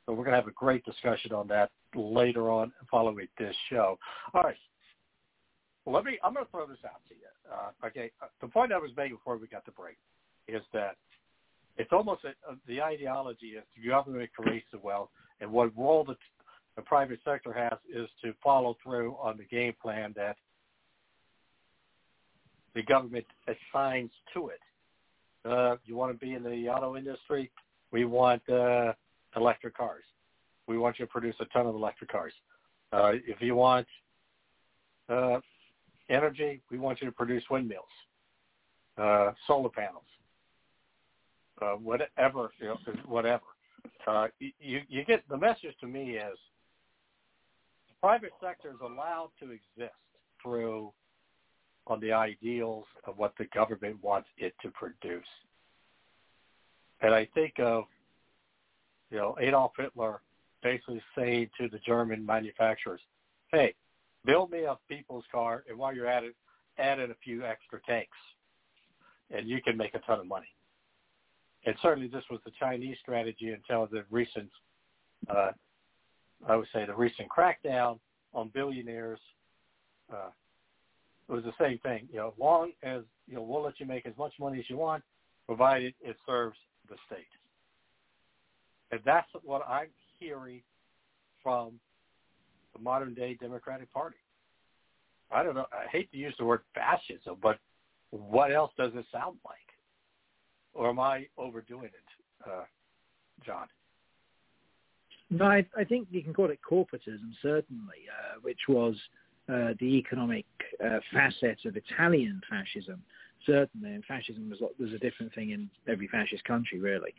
so we're going to have a great discussion on that later on following this show. All right. Well, let me. I'm going to throw this out to you. Uh, okay. The point I was making before we got the break is that it's almost a, the ideology is the government creates the wealth, and what role the, the private sector has is to follow through on the game plan that the government assigns to it. Uh, you want to be in the auto industry? We want uh, electric cars. We want you to produce a ton of electric cars. Uh, if you want uh, energy, we want you to produce windmills, uh, solar panels, uh, whatever, you know, whatever. Uh, you, you get the message to me is the private sector is allowed to exist through on the ideals of what the government wants it to produce. And I think of, you know, Adolf Hitler basically saying to the German manufacturers, hey, build me a people's car, and while you're at it, add in a few extra tanks, and you can make a ton of money. And certainly this was the Chinese strategy until the recent, uh, I would say, the recent crackdown on billionaires. Uh, it was the same thing. You know, long as you know, we'll let you make as much money as you want, provided it serves the state. And that's what I'm hearing from the modern day Democratic Party. I don't know. I hate to use the word fascism, but what else does it sound like? Or am I overdoing it, uh, John? No, I, I think you can call it corporatism, certainly, uh, which was uh, the economic uh, facet of Italian fascism, certainly. And fascism was, a different thing in every fascist country, really.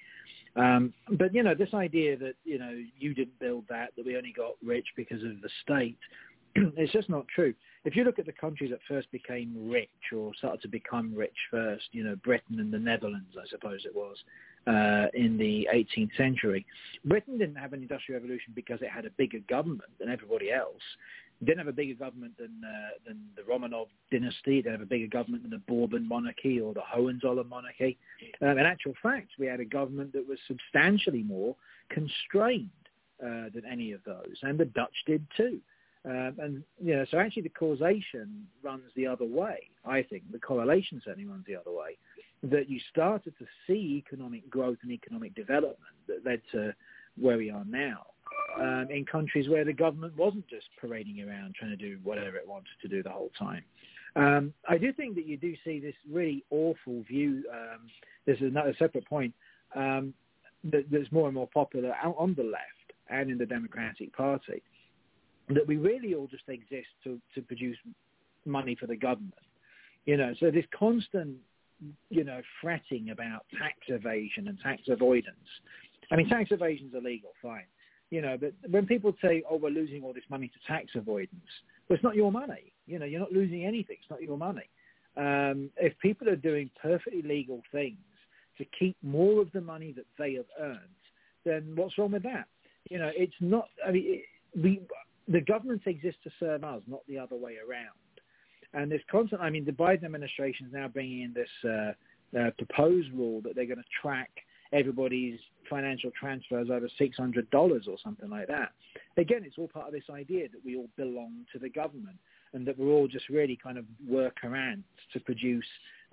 Um, but, you know, this idea that, you know, you didn't build that, that we only got rich because of the state, it's just not true. If you look at the countries that first became rich or started to become rich first, you know, Britain and the Netherlands, I suppose it was, uh, in the 18th century, Britain didn't have an industrial revolution because it had a bigger government than everybody else. Didn't have a bigger government than uh, than the Romanov dynasty. It didn't have a bigger government than the Bourbon monarchy or the Hohenzollern monarchy. Um, in actual fact, we had a government that was substantially more constrained uh, than any of those, and the Dutch did too. Um, and you know, so actually, the causation runs the other way. I think the correlation certainly runs the other way. That you started to see economic growth and economic development that led to where we are now um, in countries where the government wasn't just parading around trying to do whatever it wanted to do the whole time. Um, I do think that you do see this really awful view. Um, this is another separate point um, that, that's more and more popular on the left and in the Democratic Party that we really all just exist to, to produce money for the government. You know, so this constant, you know, fretting about tax evasion and tax avoidance. I mean, tax evasion is illegal, fine. You know, but when people say, oh, we're losing all this money to tax avoidance, well, it's not your money. You know, you're not losing anything. It's not your money. Um, if people are doing perfectly legal things to keep more of the money that they have earned, then what's wrong with that? You know, it's not. I mean, it, we the governments exist to serve us, not the other way around. And this constant, I mean, the Biden administration is now bringing in this uh, uh, proposed rule that they're going to track everybody's financial transfers over $600 or something like that. Again, it's all part of this idea that we all belong to the government and that we're all just really kind of workarounds to produce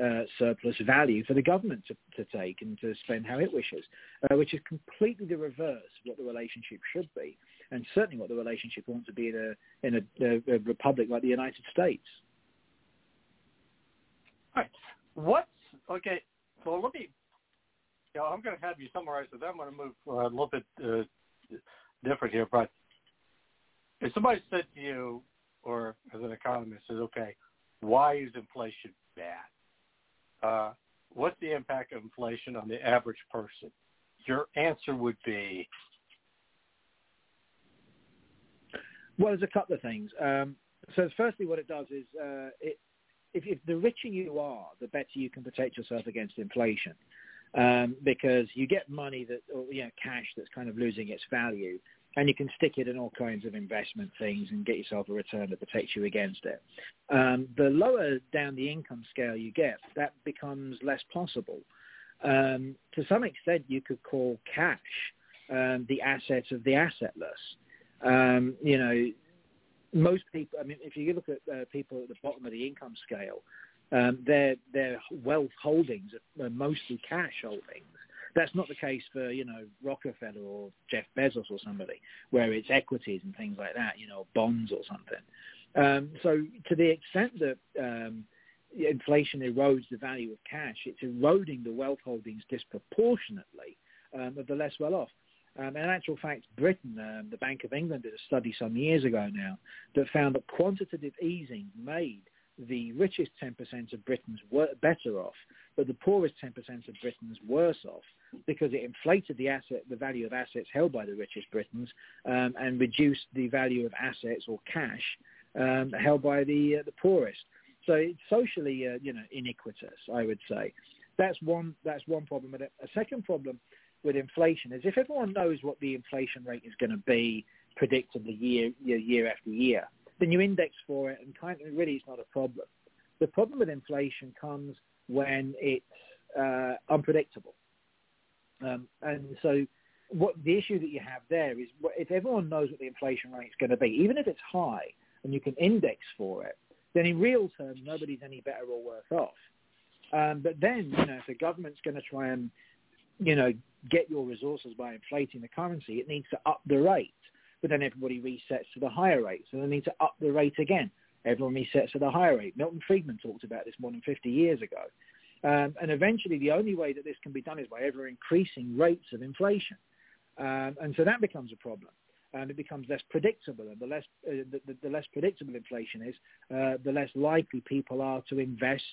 uh, surplus value for the government to, to take and to spend how it wishes, uh, which is completely the reverse of what the relationship should be and certainly what the relationship wants to be in a in a, a, republic like the United States. All right. What's okay? So let me. Yeah, I'm going to have you summarize it. I'm going to move uh, a little bit uh, different here, but if somebody said to you, or as an economist, says, "Okay, why is inflation bad? Uh, what's the impact of inflation on the average person?" Your answer would be Well, there's a couple of things. Um, so firstly, what it does is uh, it, if, if, the richer you are, the better you can protect yourself against inflation, um, because you get money that, or, you know, cash that's kind of losing its value, and you can stick it in all kinds of investment things and get yourself a return that protects you against it. Um, the lower down the income scale you get, that becomes less possible. Um, to some extent, you could call cash um, the assets of the assetless. Um, you know, most people. I mean, if you look at uh, people at the bottom of the income scale, um, their their wealth holdings are mostly cash holdings. That's not the case for you know Rockefeller or Jeff Bezos or somebody, where it's equities and things like that. You know, bonds or something. Um, so to the extent that um, inflation erodes the value of cash, it's eroding the wealth holdings disproportionately um, of the less well off. Um, in actual fact, Britain, um, the Bank of England did a study some years ago now that found that quantitative easing made the richest 10% of Britons were better off, but the poorest 10% of Britons worse off because it inflated the asset, the value of assets held by the richest Britons, um, and reduced the value of assets or cash um, held by the uh, the poorest. So it's socially, uh, you know, iniquitous, I would say. That's one. That's one problem it. A second problem with inflation is if everyone knows what the inflation rate is going to be predictably year, year year after year, then you index for it, and kind of really it's not a problem. The problem with inflation comes when it's uh, unpredictable, um, and so what the issue that you have there is if everyone knows what the inflation rate is going to be, even if it's high, and you can index for it, then in real terms nobody's any better or worse off. Um, but then, you know, if the government's going to try and, you know, get your resources by inflating the currency, it needs to up the rate. But then everybody resets to the higher rate, so they need to up the rate again. Everyone resets to the higher rate. Milton Friedman talked about this more than 50 years ago. Um, and eventually, the only way that this can be done is by ever increasing rates of inflation. Um, and so that becomes a problem. And it becomes less predictable. And the less, uh, the, the, the, less predictable inflation is, uh, the less likely people are to invest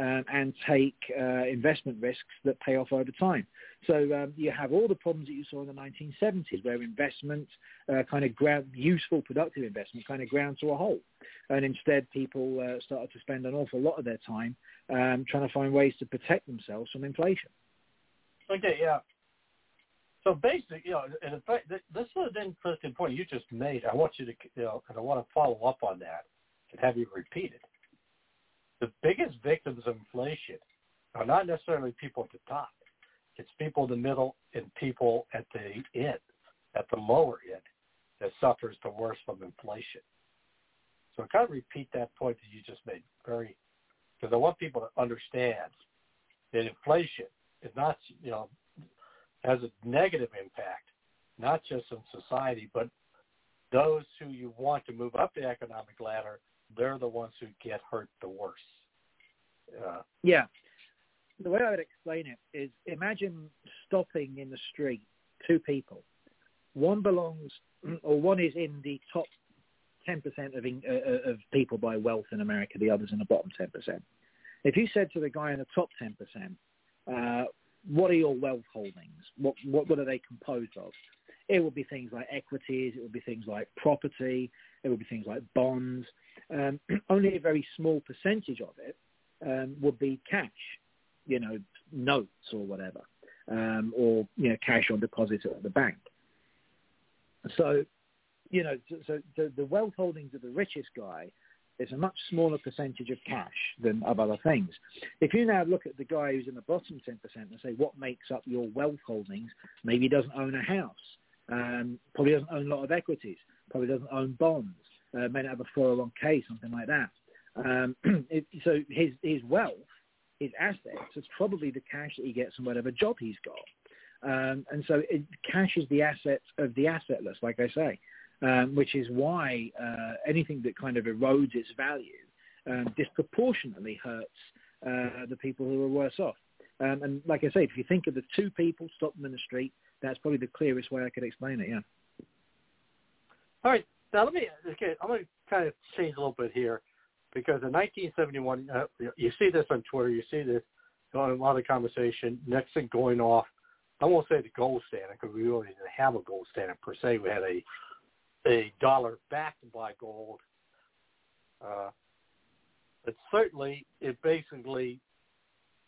um, and take uh, investment risks that pay off over time. So um, you have all the problems that you saw in the 1970s, where investment uh, kind of ground, useful, productive investment kind of ground to a halt, and instead people uh, started to spend an awful lot of their time um, trying to find ways to protect themselves from inflation. Okay, yeah. So basically, you know, in th- this is an interesting point you just made. I want you to, you know, and I want to follow up on that and have you repeat it. The biggest victims of inflation are not necessarily people at the top. It's people in the middle and people at the end, at the lower end, that suffers the worst from inflation. So I kind of repeat that point that you just made very, because I want people to understand that inflation is not, you know, has a negative impact, not just on society, but those who you want to move up the economic ladder, they're the ones who get hurt the worst. Uh, Yeah. The way I would explain it is imagine stopping in the street two people. One belongs, or one is in the top 10% of, in, uh, of people by wealth in America, the other's in the bottom 10%. If you said to the guy in the top 10%, uh, what are your wealth holdings? What, what, what are they composed of? It would be things like equities. It would be things like property. It would be things like bonds. Um, only a very small percentage of it um, would be cash, you know, notes or whatever, um, or you know, cash on deposit at the bank. So, you know, so, the, the wealth holdings of the richest guy is a much smaller percentage of cash than of other things. If you now look at the guy who's in the bottom 10% and say, what makes up your wealth holdings? Maybe he doesn't own a house, um, probably doesn't own a lot of equities, probably doesn't own bonds, uh, may not have a 401k, something like that. Um, it, so his, his wealth, his assets, is probably the cash that he gets from whatever job he's got. Um, and so it, cash is the asset of the assetless, like I say, um, which is why uh, anything that kind of erodes its value um, disproportionately hurts uh, the people who are worse off. Um, and like I say, if you think of the two people, stop them in the street, that's probably the clearest way I could explain it, yeah. All right. Now let me. Okay, I'm going to kind of change a little bit here, because in 1971, uh, you see this on Twitter. You see this on a lot of conversation. Nixon going off. I won't say the gold standard because we really didn't have a gold standard per se. We had a a dollar backed by gold. Uh, but certainly, it basically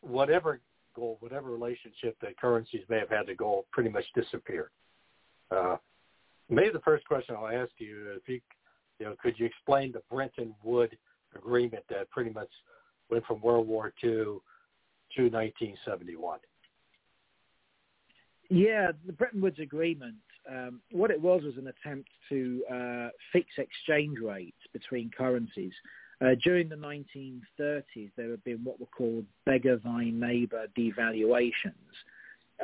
whatever gold, whatever relationship that currencies may have had to gold, pretty much disappeared. Uh, maybe the first question I'll ask you, if you, you know, could you explain the Bretton Woods agreement that pretty much went from World War II to 1971? Yeah, the Bretton Woods Agreement, um, what it was was an attempt to uh, fix exchange rates between currencies. Uh, during the 1930s, there had been what were called beggar thy neighbor devaluations,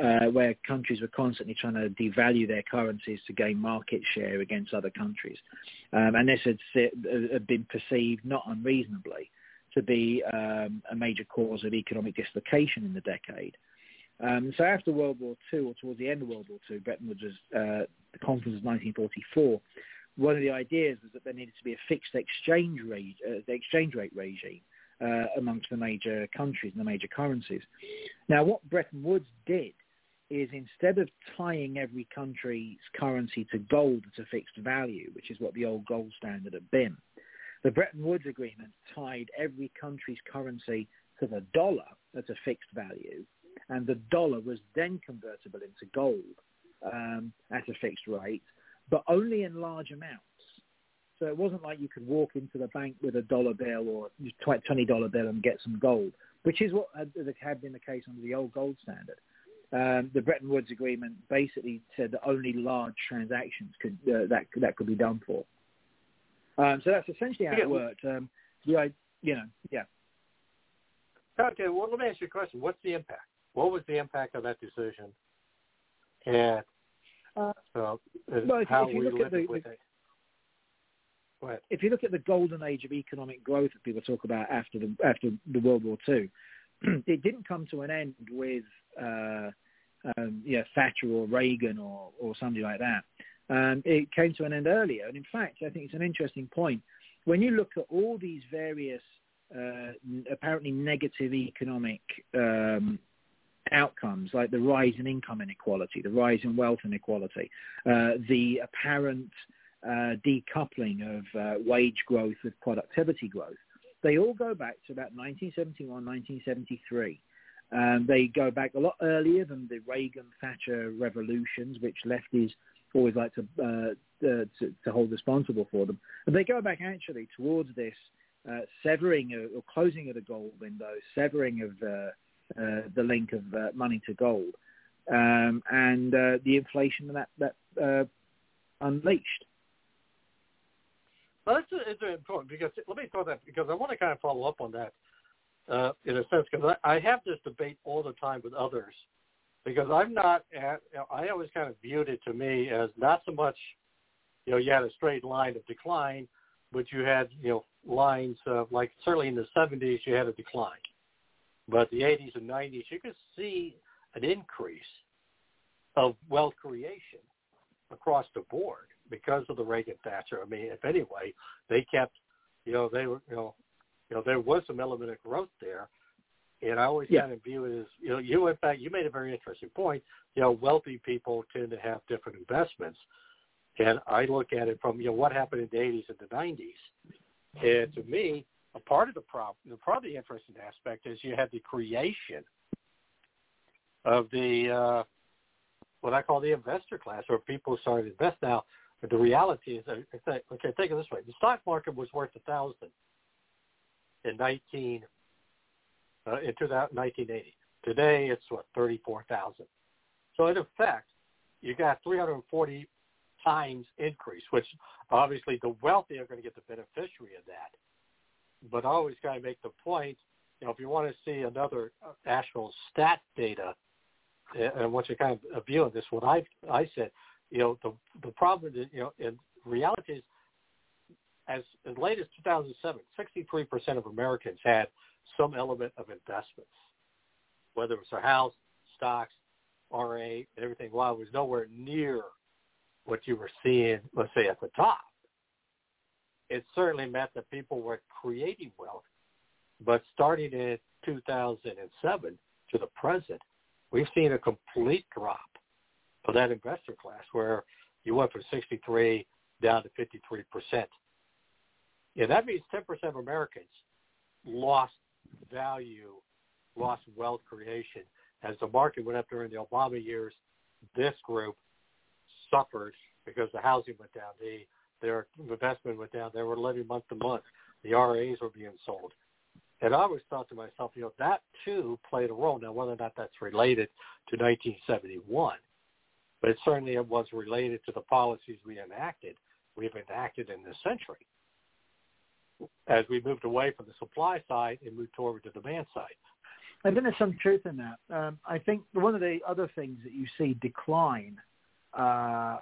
uh, where countries were constantly trying to devalue their currencies to gain market share against other countries. Um, and this had, had been perceived, not unreasonably, to be um, a major cause of economic dislocation in the decade. Um, so after World War II, or towards the end of World War II, Bretton Woods was, uh, the conference of 1944, one of the ideas was that there needed to be a fixed exchange rate, uh, the exchange rate regime uh, amongst the major countries and the major currencies. Now, what Bretton Woods did is instead of tying every country's currency to gold at a fixed value, which is what the old gold standard had been, the Bretton Woods Agreement tied every country's currency to the dollar at a fixed value, and the dollar was then convertible into gold um, at a fixed rate, but only in large amounts. So it wasn't like you could walk into the bank with a dollar bill or twenty dollar bill and get some gold, which is what had, had been the case under the old gold standard. Um, the Bretton Woods Agreement basically said that only large transactions could uh, that that could be done for. Um, so that's essentially how Yeah. it worked. Um, the you know, yeah. Okay, well, let me ask you a question. What's the impact? What was the impact of that decision? And Uh, so, well, if, how you we look at live the, with the it. Go ahead. if you look at the golden age of economic growth that people talk about after the after the World War II, it didn't come to an end with uh, um, yeah Thatcher or Reagan or or somebody like that. Um, it came to an end earlier, and in fact, I think it's an interesting point when you look at all these various uh, apparently negative economic um, outcomes, like the rise in income inequality, the rise in wealth inequality, uh, the apparent uh, decoupling of uh, wage growth with productivity growth. They all go back to about 1971, 1973. Um, they go back a lot earlier than the Reagan-Thatcher revolutions, which lefties always like to, uh, uh, to, to hold responsible for them. And they go back actually towards this uh, severing or closing of the gold window, severing of uh, the link of uh, money to gold, um, and uh, the inflation that that uh, unleashed. Well, that's it's important because let me throw that because I want to kind of follow up on that uh, in a sense because I, I have this debate all the time with others because I'm not at I always kind of viewed it to me as not so much you know you had a straight line of decline, but you had you know lines of like certainly in the 70s you had a decline, but the 80s and 90s you could see an increase of wealth creation across the board because of the Reagan Thatcher. I mean, if anyway, they kept, you know, they were, you know, you know, there was some element of growth there. And I always Yeah. kind of view it as, you know, you in fact, you made a very interesting point. You know, wealthy people tend to have different investments. And I look at it from, you know, what happened in the 80s and the 90s. And to me, a part of the problem, of the interesting aspect is you had the creation of the, uh, what I call the investor class, where people started to invest. Now, but the reality is, that- okay, take it this way: the stock market was worth a thousand in nineteen uh, in 1980. Today, it's what thirty four thousand. So in effect, you got 340 times increase, which obviously the wealthy are going to get the beneficiary of that. But I always kind of make the point, you know, if you want to see another uh, actual stat data, and want you kind of view on this, what I I said, you know, the the problem is, you know, in reality is, as as late as 2007, 63% of Americans had some element of investments, whether it was their house, stocks, RA, everything. While it was nowhere near what you were seeing, let's say at the top, it certainly meant that people were creating wealth. But starting in 2007 to the present, we've seen a complete drop of that investor class where you went from 63 down to 53 percent. Yeah, that means 10 percent of Americans lost value, lost wealth creation as the market went up during the Obama years. This group suffered because the housing went down, the their investment went down. They were living month to month. The RAs were being sold. And I always thought to myself, you know, that too played a role. Now, whether or not that's related to 1971, but it certainly was related to the policies we enacted, we've enacted in this century as we moved away from the supply side and moved toward the demand side. I think there's some truth in that. Um, I think one of the other things that you see decline uh,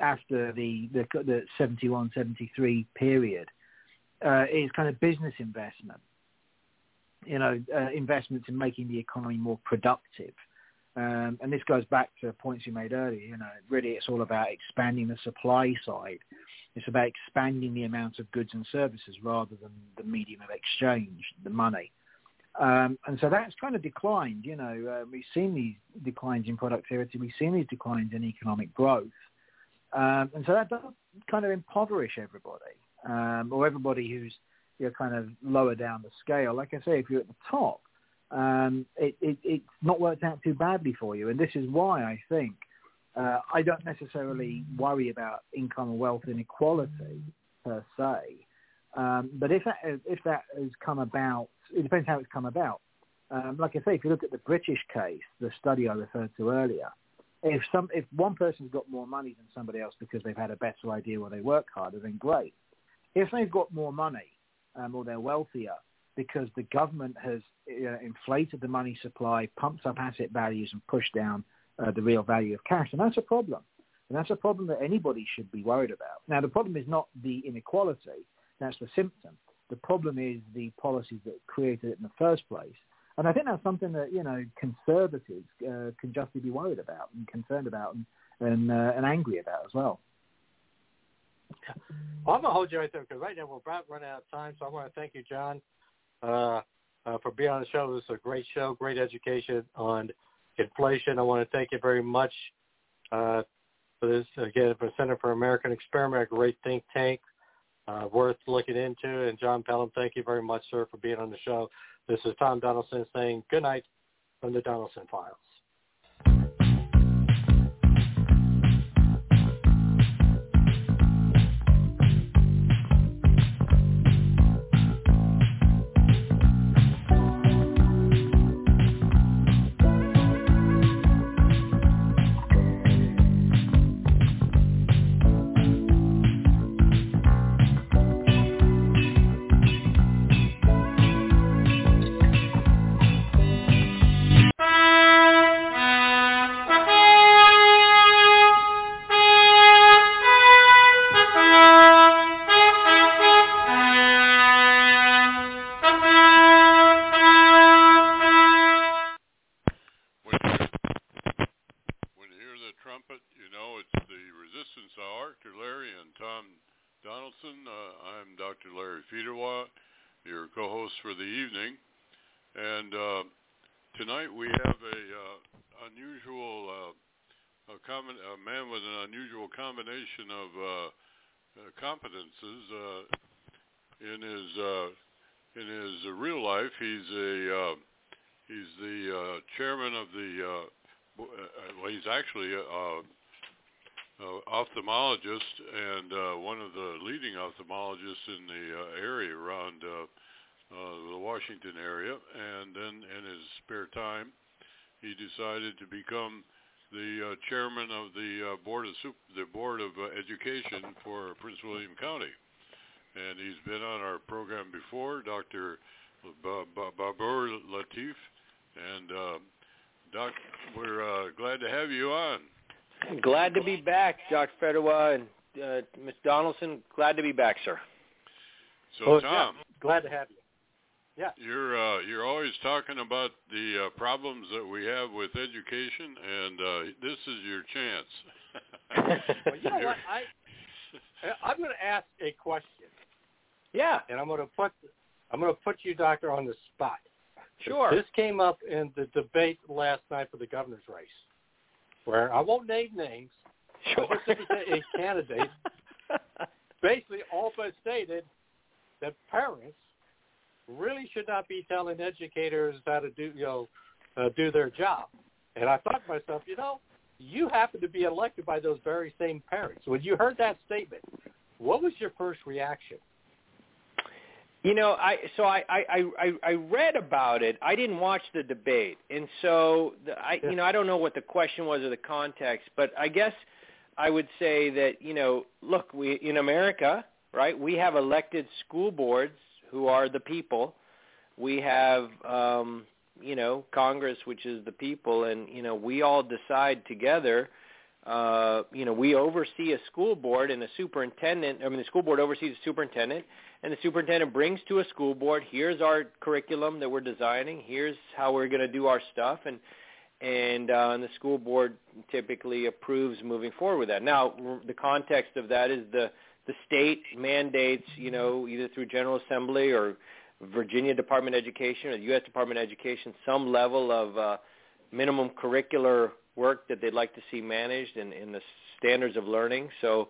after the, the, the 71, 73 period uh, is kind of business investment. You know, uh, investments in making the economy more productive. Um, and this goes back to points you made earlier. You know, really, it's all about expanding the supply side. It's about expanding the amount of goods and services rather than the medium of exchange, the money. Um, and so that's kind of declined. You know, uh, we've seen these declines in productivity. We've seen these declines in economic growth. Um, and so that does kind of impoverish everybody, um, or everybody who's you know, kind of lower down the scale. Like I say, if you're at the top, um, it, it, it's not worked out too badly for you. And this is why I think uh, I don't necessarily worry about income and wealth inequality per se. Um, but if that, if that has come about, it depends how it's come about. Um, like I say, if you look at the British case, the study I referred to earlier, if some if one person's got more money than somebody else because they've had a better idea or they work harder, then great. If they've got more money um, or they're wealthier because the government has inflated the money supply, pumped up asset values, and pushed down uh, the real value of cash, and that's a problem. And that's a problem that anybody should be worried about. Now, the problem is not the inequality; that's the symptom. The problem is the policies that created it in the first place. And I think that's something that you know conservatives uh, can justly be worried about and concerned about and and, uh, and angry about as well. Well, I'm gonna hold you right there because right now we're about running out of time. So I want to thank you, John, uh, uh, for being on the show. This is a great show, great education on inflation. I want to thank you very much uh, for this again for Center for American Experiment, a great think tank, uh, worth looking into. And John Phelan, thank you very much, sir, for being on the show. This is Tom Donelson saying good night from the Donelson Files. In the uh, area around uh, uh, the Washington area. And then in his spare time, he decided to become the uh, chairman of the uh, board of Sup- the board of uh, education for Prince William County. And he's been on our program before, Dr. Ba- Ba- Babur Lateef, and uh, Doc, we're uh, glad to have you on. Glad to be back, Dr. Federwa and uh, Ms. Donelson. Glad to be back, sir. So, Well, Tom, yeah, glad to have you. Yeah. you're uh, you're always talking about the uh, problems that we have with education, and uh, this is your chance. Well, you know what? I I'm going to ask a question. Yeah. And I'm going to put I'm going to put you, doctor, on the spot. Sure. This came up in the debate last night for the governor's race, where I won't name names. Sure. But this is a, a candidate basically all but stated that parents really should not be telling educators how to do you know uh, do their job. And I thought to myself, you know, you happen to be elected by those very same parents. When you heard that statement, what was your first reaction? You know, I so I I I I read about it. I didn't watch the debate, and so the, I you know I don't know what the question was or the context, but I guess I would say that you know, look, we in America, right? We have elected school boards who are the people. We have um, you know Congress, which is the people, and you know we all decide together. Uh, you know, we oversee a school board and a superintendent. I mean, the school board oversees the superintendent, and the superintendent brings to a school board, here's our curriculum that we're designing, here's how we're going to do our stuff, and and, uh, and the school board typically approves moving forward with that. Now, the context of that is the the state mandates, you know, either through General Assembly or Virginia Department of Education or the U.S. Department of Education, some level of uh, minimum curricular work that they'd like to see managed and in the standards of learning. So,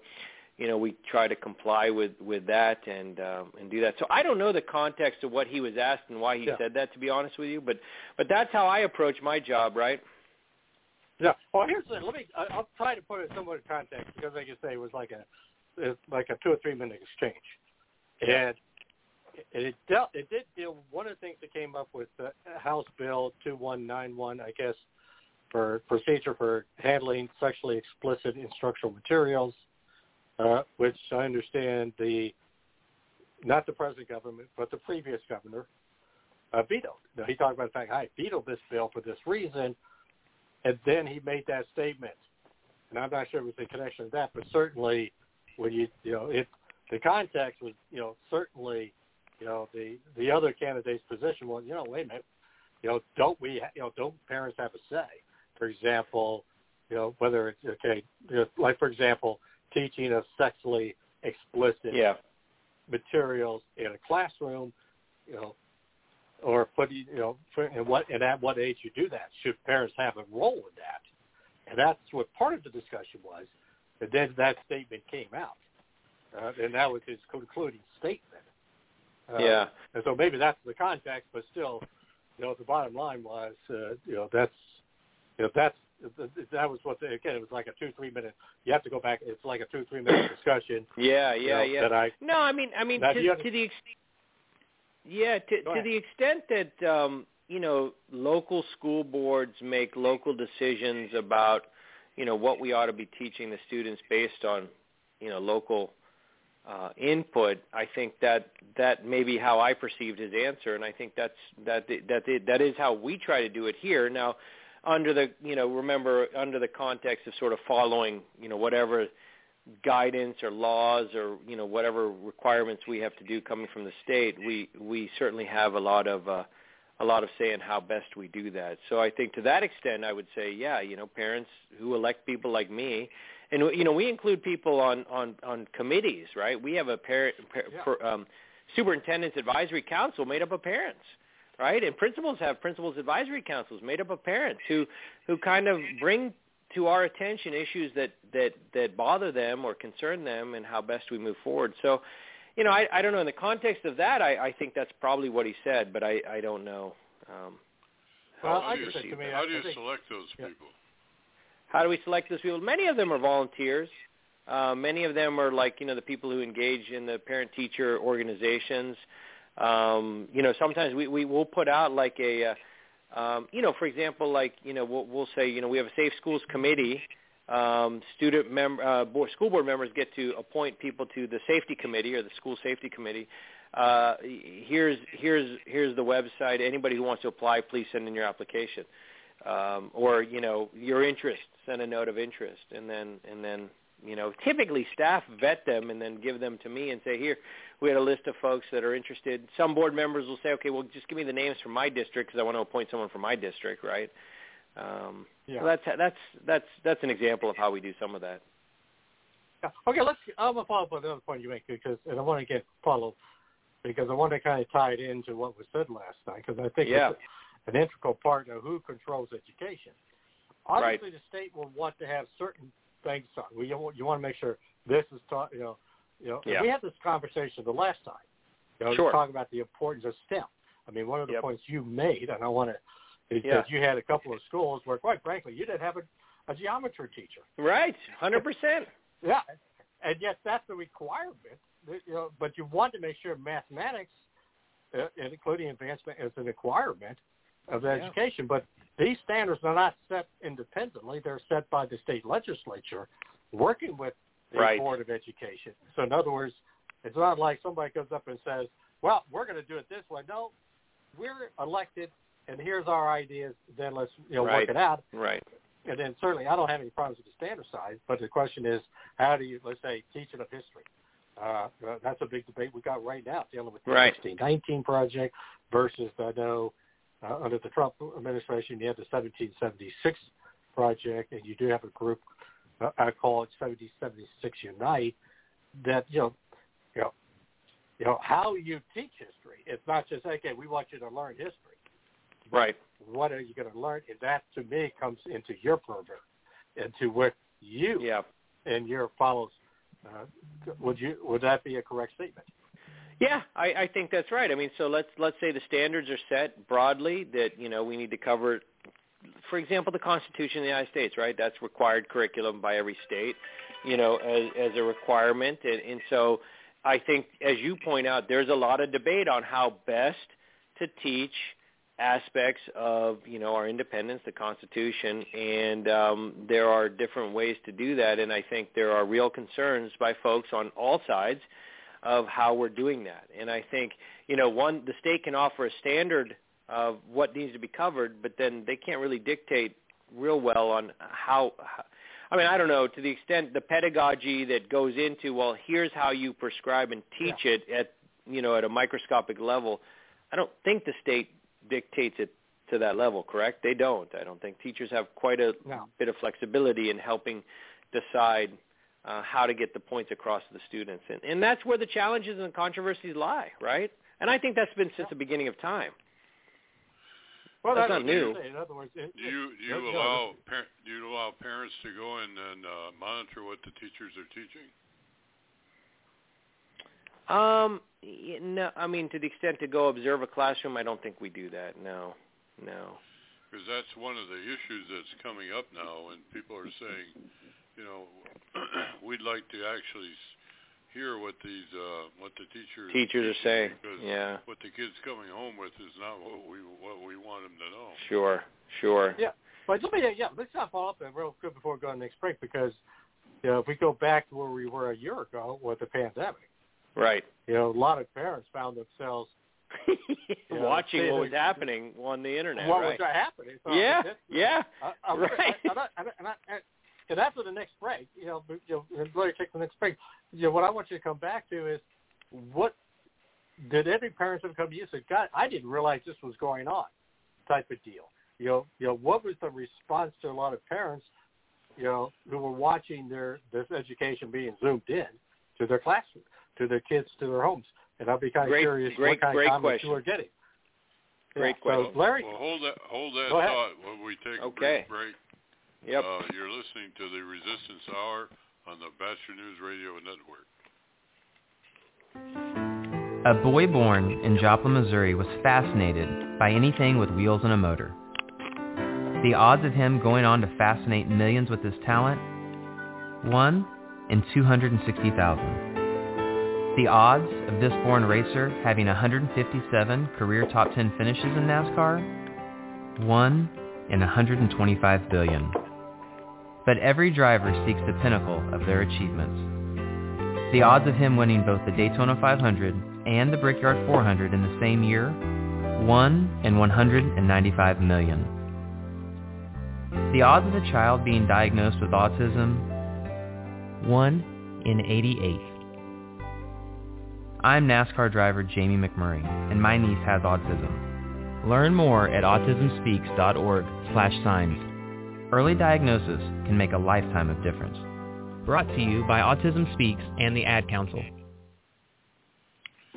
you know, we try to comply with with that and um, and do that. So I don't know the context of what he was asked and why he Yeah. said that, to be honest with you. But but that's how I approach my job, right? Yeah. Well, here's the let me. I'll try to put it somewhat in context because, like you say, it was like a it's like a two or three minute exchange, and it, it dealt. It did deal. One of the things that came up with the House Bill two one nine one, I guess, for procedure for handling sexually explicit instructional materials, uh, which I understand the not the present government, but the previous governor uh, vetoed. Now, he talked about the fact I vetoed this bill for this reason, and then he made that statement. And I'm not sure it was in connection to that, but certainly when you you know it the context was you know certainly you know the the other candidate's position was you know wait a minute you know don't we ha- you know don't parents have a say for example you know whether it's okay you know, like for example teaching of sexually explicit Yeah. materials in a classroom you know or put you know for, and what and at what age you do that should parents have a role in that and that's what part of the discussion was and then that statement came out uh, and that was his concluding statement. Uh, Yeah. and so maybe that's the context but still you know, the bottom line was, uh, you know, that's, you know, that's that was what they, again it was like a two three minute you have to go back it's like a two three minute discussion. Yeah you yeah know, yeah. that I, no i mean i mean to, you to the extent yeah to to the extent that um you know local school boards make local decisions about you know what we ought to be teaching the students based on you know local uh, input, I think that that may be how I perceived his answer, and I think that's that that that is how we try to do it here. Now, under the you know remember under the context of sort of following you know whatever guidance or laws or you know whatever requirements we have to do coming from the state, we we certainly have a lot of uh, a lot of say in how best we do that. So I think to that extent, I would say, yeah, you know, parents who elect people like me, and you know, we include people on on on committees, right? We have a parent par, per, um, superintendent's advisory council made up of parents, right? And principals have principals advisory councils made up of parents who who kind of bring to our attention issues that that that bother them or concern them, and how best we move forward. So you know, I, I don't know. In the context of that, I, I think that's probably what he said, but I, I don't know. Um, how I do you, me, how do you think, select those yeah. people? how do we select those people? Many of them are volunteers. Uh, many of them are like you know the people who engage in the parent-teacher organizations. Um, you know, sometimes we we will put out like a, uh, um, you know, for example, like you know we'll, we'll say you know we have a safe schools committee. Um, student mem- uh, board, school board members get to appoint people to the safety committee or the school safety committee. Uh, here's here's here's the website. Anybody who wants to apply, please send in your application, um, or you know your interest. Send a note of interest, and then and then you know typically staff vet them and then give them to me and say here we had a list of folks that are interested. Some board members will say, okay, well just give me the names from my district because I want to appoint someone from my district, right? Um, Yeah. so that's that's that's that's an example of how we do some of that. Yeah. Okay, let's. I'm gonna follow up on another point you make because, and I want to get follow because I want to kind of tie it into what was said last night because I think Yeah. it's an integral part of who controls education. Obviously, the state will want to have certain things taught. We you want, you want to make sure this is taught. You know, you know. Yeah. We had this conversation the last time. You know, Sure. talking about the importance of STEM. I mean, one of the Yep. points you made, and I want to, is Yeah. you had a couple of schools where, quite frankly, you didn't have a, a geometry teacher. Right, hundred percent. Yeah, and yet that's a requirement. that, You know, but you want to make sure mathematics, uh, and including advancement, is an requirement of Yeah. education. But these standards are not set independently; they're set by the state legislature, working with the Right. board of education. So, in other words, it's not like somebody comes up and says, "Well, we're going to do it this way." No, we're elected, and here's our ideas. Then let's you know Right. work it out. Right. And then certainly I don't have any problems with the standard side, but the question is, how do you, let's say, teaching of history? Uh, uh, that's a big debate we got right now dealing with the Right. 1619 project versus, I know, uh, under the Trump administration, you had the 1776 project, and you do have a group, uh, I call it 1776 Unite, that, you know, you know, you know, how you teach history. It's not just, okay, we want you to learn history Right. what are you going to learn? And that, to me, comes into your program, into what you Yeah. and your follows. Uh, would you would that be a correct statement? Yeah, I, I think that's right. I mean, so let's let's say the standards are set broadly that you know we need to cover, for example, the Constitution of the United States, right? That's required curriculum by every state, you know, as as a requirement, and, and so I think, as you point out, there's a lot of debate on how best to teach aspects of you know our independence, the Constitution, and um, there are different ways to do that. And I think there are real concerns by folks on all sides of how we're doing that. And I think you know one the state can offer a standard of what needs to be covered, but then they can't really dictate real well on how. how I mean, I don't know to the extent the pedagogy that goes into well, here's how you prescribe and teach it at you know at a microscopic level. I don't think the state dictates it to that level, correct? They don't. I don't think teachers have quite a No. bit of flexibility in helping decide uh, how to get the points across to the students, and, and that's where the challenges and the controversies lie, right? And I think that's been since the beginning of time. Well, That's that's not new. saying. In other words, it, Do you do you you know, allow par- do you allow parents to go in and uh, monitor what the teachers are teaching? Um, y- no, I mean to the extent to go observe a classroom, I don't think we do that. No, no. Because that's one of the issues that's coming up now, and people are saying, you know, we'd like to actually hear what these uh what the teachers teachers are saying. Because yeah. what the kids coming home with is not what we what we want them to know. Sure. Sure. Yeah. But let me, yeah, let's not follow up that real quick before we go to the next break because, you know, if we go back to where we were a year ago with the pandemic, right? You know, a lot of parents found themselves you know, watching what was happening on the internet. what right? was happening. So Yeah, that's- yeah, I, I, right. I, and, I, I, and, I, and after the next break, you know, you know, me take the next break. You know, what I want you to come back to is what did every parent have come to you and said, God, I didn't realize this was going on, type of deal. You know, you know, what was the response to a lot of parents, you know, who were watching their this education being zoomed in to their classroom, to their kids, to their homes, and I'd be kind of Great- curious great- what kind great of comments you are getting. Great yeah, question. So, Larry, Well, hold that hold that Go ahead. thought when we take a Okay. brief break. Yep. Uh, you're listening to the Resistance Hour on the Batchelor News Radio Network. A boy born in Joplin, Missouri was fascinated by anything with wheels and a motor. The odds of him going on to fascinate millions with his talent? 1 in 260,000. The odds of this born racer having 157 career top 10 finishes in NASCAR? 1 in 125 billion. But every driver seeks the pinnacle of their achievements. The odds of him winning both the Daytona 500 and the Brickyard 400 in the same year? 1 in 195 million. The odds of a child being diagnosed with autism? 1 in 88. I'm NASCAR driver Jamie McMurray, and my niece has autism. Learn more at autismspeaks.org slash signs. Early diagnosis can make a lifetime of difference. Brought to you by Autism Speaks and the Ad Council.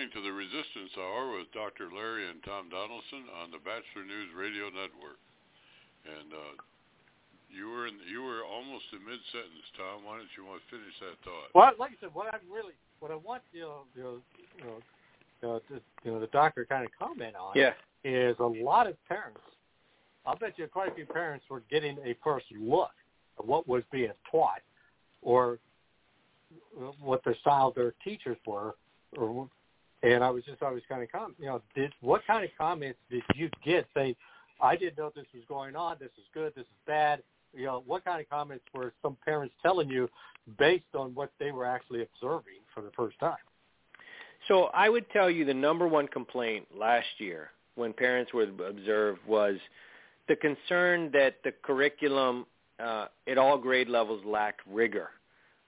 You're listening to the Resistance Hour with Dr. Larry and Tom Donelson on the Batchelor News Radio Network. And uh, you were in, you were almost in mid sentence, Tom. Why don't you want to finish that thought? Well, like I said, what I really, what I want you know, you know, you know, you know, the, you know, the doctor kind of comment on Yeah. is a lot of parents. I'll bet you quite a few parents were getting a first look at what was being taught, or what the style of their teachers were, or and I was just always kind of com- you know, did what kind of comments did you get saying, I didn't know this was going on, this is good, this is bad. You know, what kind of comments were some parents telling you based on what they were actually observing for the first time? So I would tell you the number one complaint last year when parents were observed was the concern that the curriculum uh, at all grade levels lacked rigor.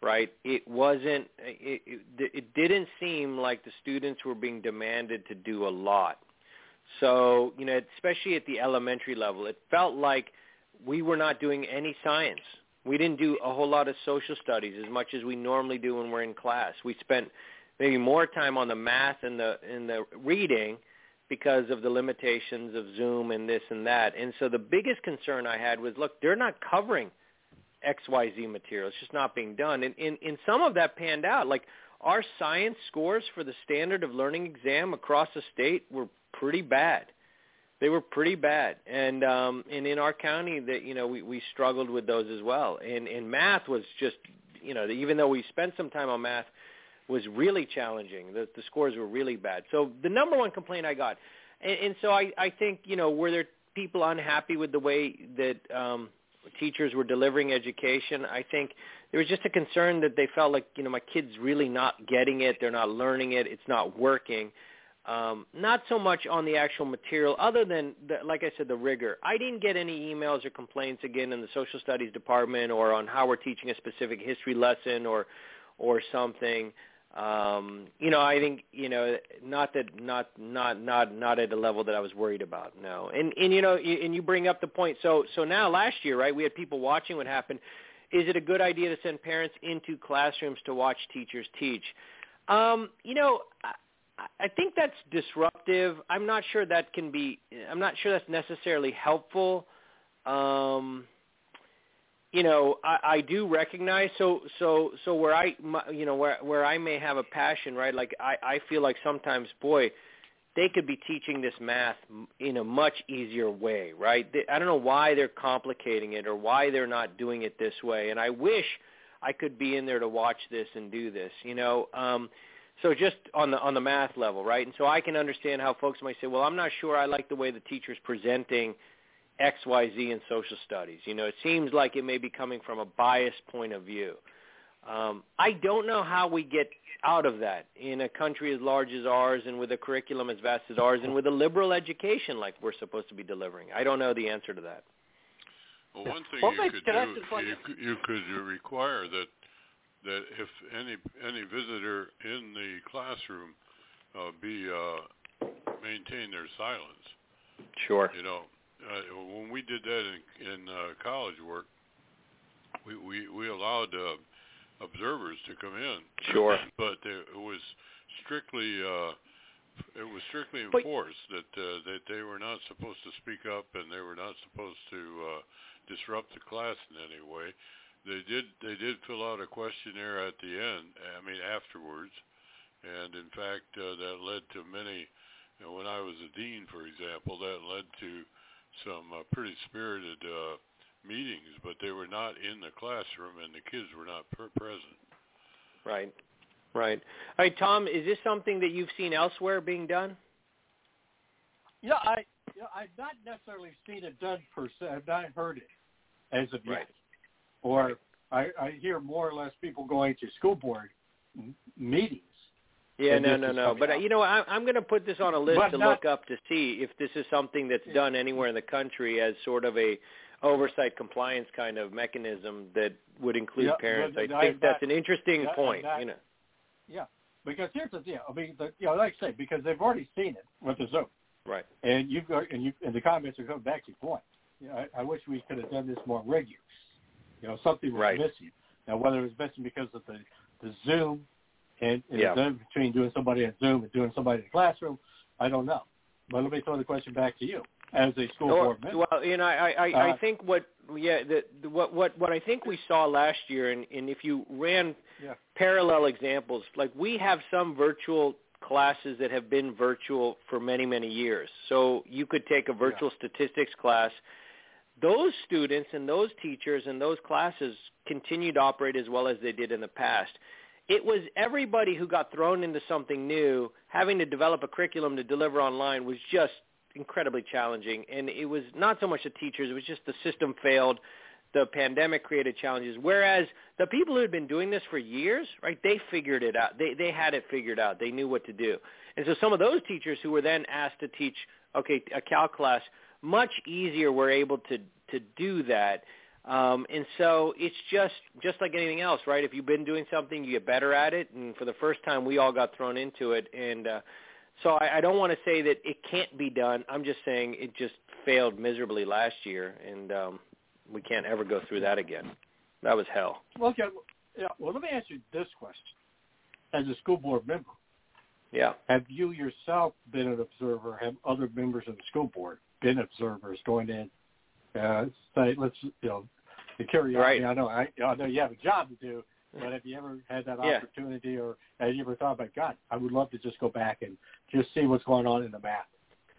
Right? It wasn't. It, it, it didn't seem like the students were being demanded to do a lot. So you know, especially at the elementary level, it felt like we were not doing any science. We didn't do a whole lot of social studies as much as we normally do when we're in class. We spent maybe more time on the math and the and the reading because of the limitations of Zoom and this and that. And so the biggest concern I had was, look, they're not covering XYZ material. It's just not being done. And in, in some of that panned out. Like our science scores for the standard of learning exam across the state were pretty bad. They were pretty bad. And um and in our county that you know, we, we struggled with those as well. And and math was just you know, even though we spent some time on math was really challenging. The the scores were really bad. So the number one complaint I got and, and so I, I think, you know, were there people unhappy with the way that um teachers were delivering education. I think there was just a concern that they felt like, you know, my kid's really not getting it, they're not learning it, it's not working. Um, not so much on the actual material, other than, the, like I said, the rigor. I didn't get any emails or complaints again in the social studies department or on how we're teaching a specific history lesson or or something. Um, you know, I think you know, not that not not not not at a level that I was worried about. No, and and you know, and you bring up the point. So so now last year, right? We had people watching what happened. Is it a good idea to send parents into classrooms to watch teachers teach? Um, you know, I, I think that's disruptive. I'm not sure that can be. I'm not sure that's necessarily helpful. Um, you know, I, I do recognize so so so where I my, you know where where I may have a passion, right? Like I I feel like sometimes, boy, they could be teaching this math in a much easier way, right? They, I don't know why they're complicating it or why they're not doing it this way, and I wish I could be in there to watch this and do this, you know. Um, so just on the on the math level, right? And so I can understand how folks might say, well, I'm not sure I like the way the teacher's presenting X, Y, Z in social studies. You know, it seems like it may be coming from a biased point of view. Um, I don't know how we get out of that in a country as large as ours and with a curriculum as vast as ours and with a liberal education like we're supposed to be delivering. I don't know the answer to that. Well, one thing Well, you could do, just you, could- you could require that that if any any visitor in the classroom uh, be uh, maintain their silence. Sure. You know, uh, when we did that in, in uh, college work, we we, we allowed uh, observers to come in. Sure. But it was strictly uh, it was strictly But- enforced that uh, that they were not supposed to speak up and they were not supposed to uh, disrupt the class in any way. They did they did fill out a questionnaire at the end. I mean afterwards, and in fact uh, that led to many. You know, when I was a dean, for example, that led to some uh, pretty spirited uh, meetings, but they were not in the classroom and the kids were not per- present. Right. Right. All right, Tom, is this something that you've seen elsewhere being done? Yeah, I you know, I've not necessarily seen it done per se. I've not heard it as of yet. Right. Or I, I hear more or less people going to school board m- meetings. Yeah, no, no, no. But uh, you know, I, I'm going to put this on a list But to not- look up to see if this is something that's done anywhere in the country as sort of a oversight compliance kind of mechanism that would include Yeah, parents. I think that's that- an interesting yeah, point. that- you know. Yeah, because here's the deal. I mean, the, you know, like I say, because they've already seen it with the Zoom, Right. and you've got, and you, and the comments are coming back to your point. You know, I, I wish we could have done this more regular. You know, something was Right. missing. Now, whether it was missing because of the the Zoom and, and Yeah. between doing somebody at Zoom and doing somebody in the classroom, I don't know. But let me throw the question back to you as a school Well, board member. well, you know, I I, I Uh, think what yeah the, the what what what I think we saw last year, and, and if you ran Yeah. parallel examples, like we have some virtual classes that have been virtual for many many years. So you could take a virtual statistics class. Those students and those teachers and those classes continue to operate as well as they did in the past. It was everybody who got thrown into something new, having to develop a curriculum to deliver online was just incredibly challenging. And it was not so much the teachers, it was just the system failed. The pandemic created challenges. Whereas the people who had been doing this for years, right, they figured it out. They, they had it figured out. They knew what to do. And so some of those teachers who were then asked to teach, okay, a calc class, much easier were able to, to do that. Um, and so it's just just like anything else, right? If you've been doing something, you get better at it. And for the first time, we all got thrown into it. And uh, so I, I don't want to say that it can't be done. I'm just saying it just failed miserably last year, and um, we can't ever go through that again. That was hell. Well, okay, well, yeah. Well, let me ask you this question: As a school board member, Yeah. have you yourself been an observer? Have other members of the school board been observers going in? Uh, say, let's you know, the curiosity. Right. I know, I, I know you have a job to do, but have you ever had that Yeah. opportunity, or have you ever thought about, God, I would love to just go back and just see what's going on in the math?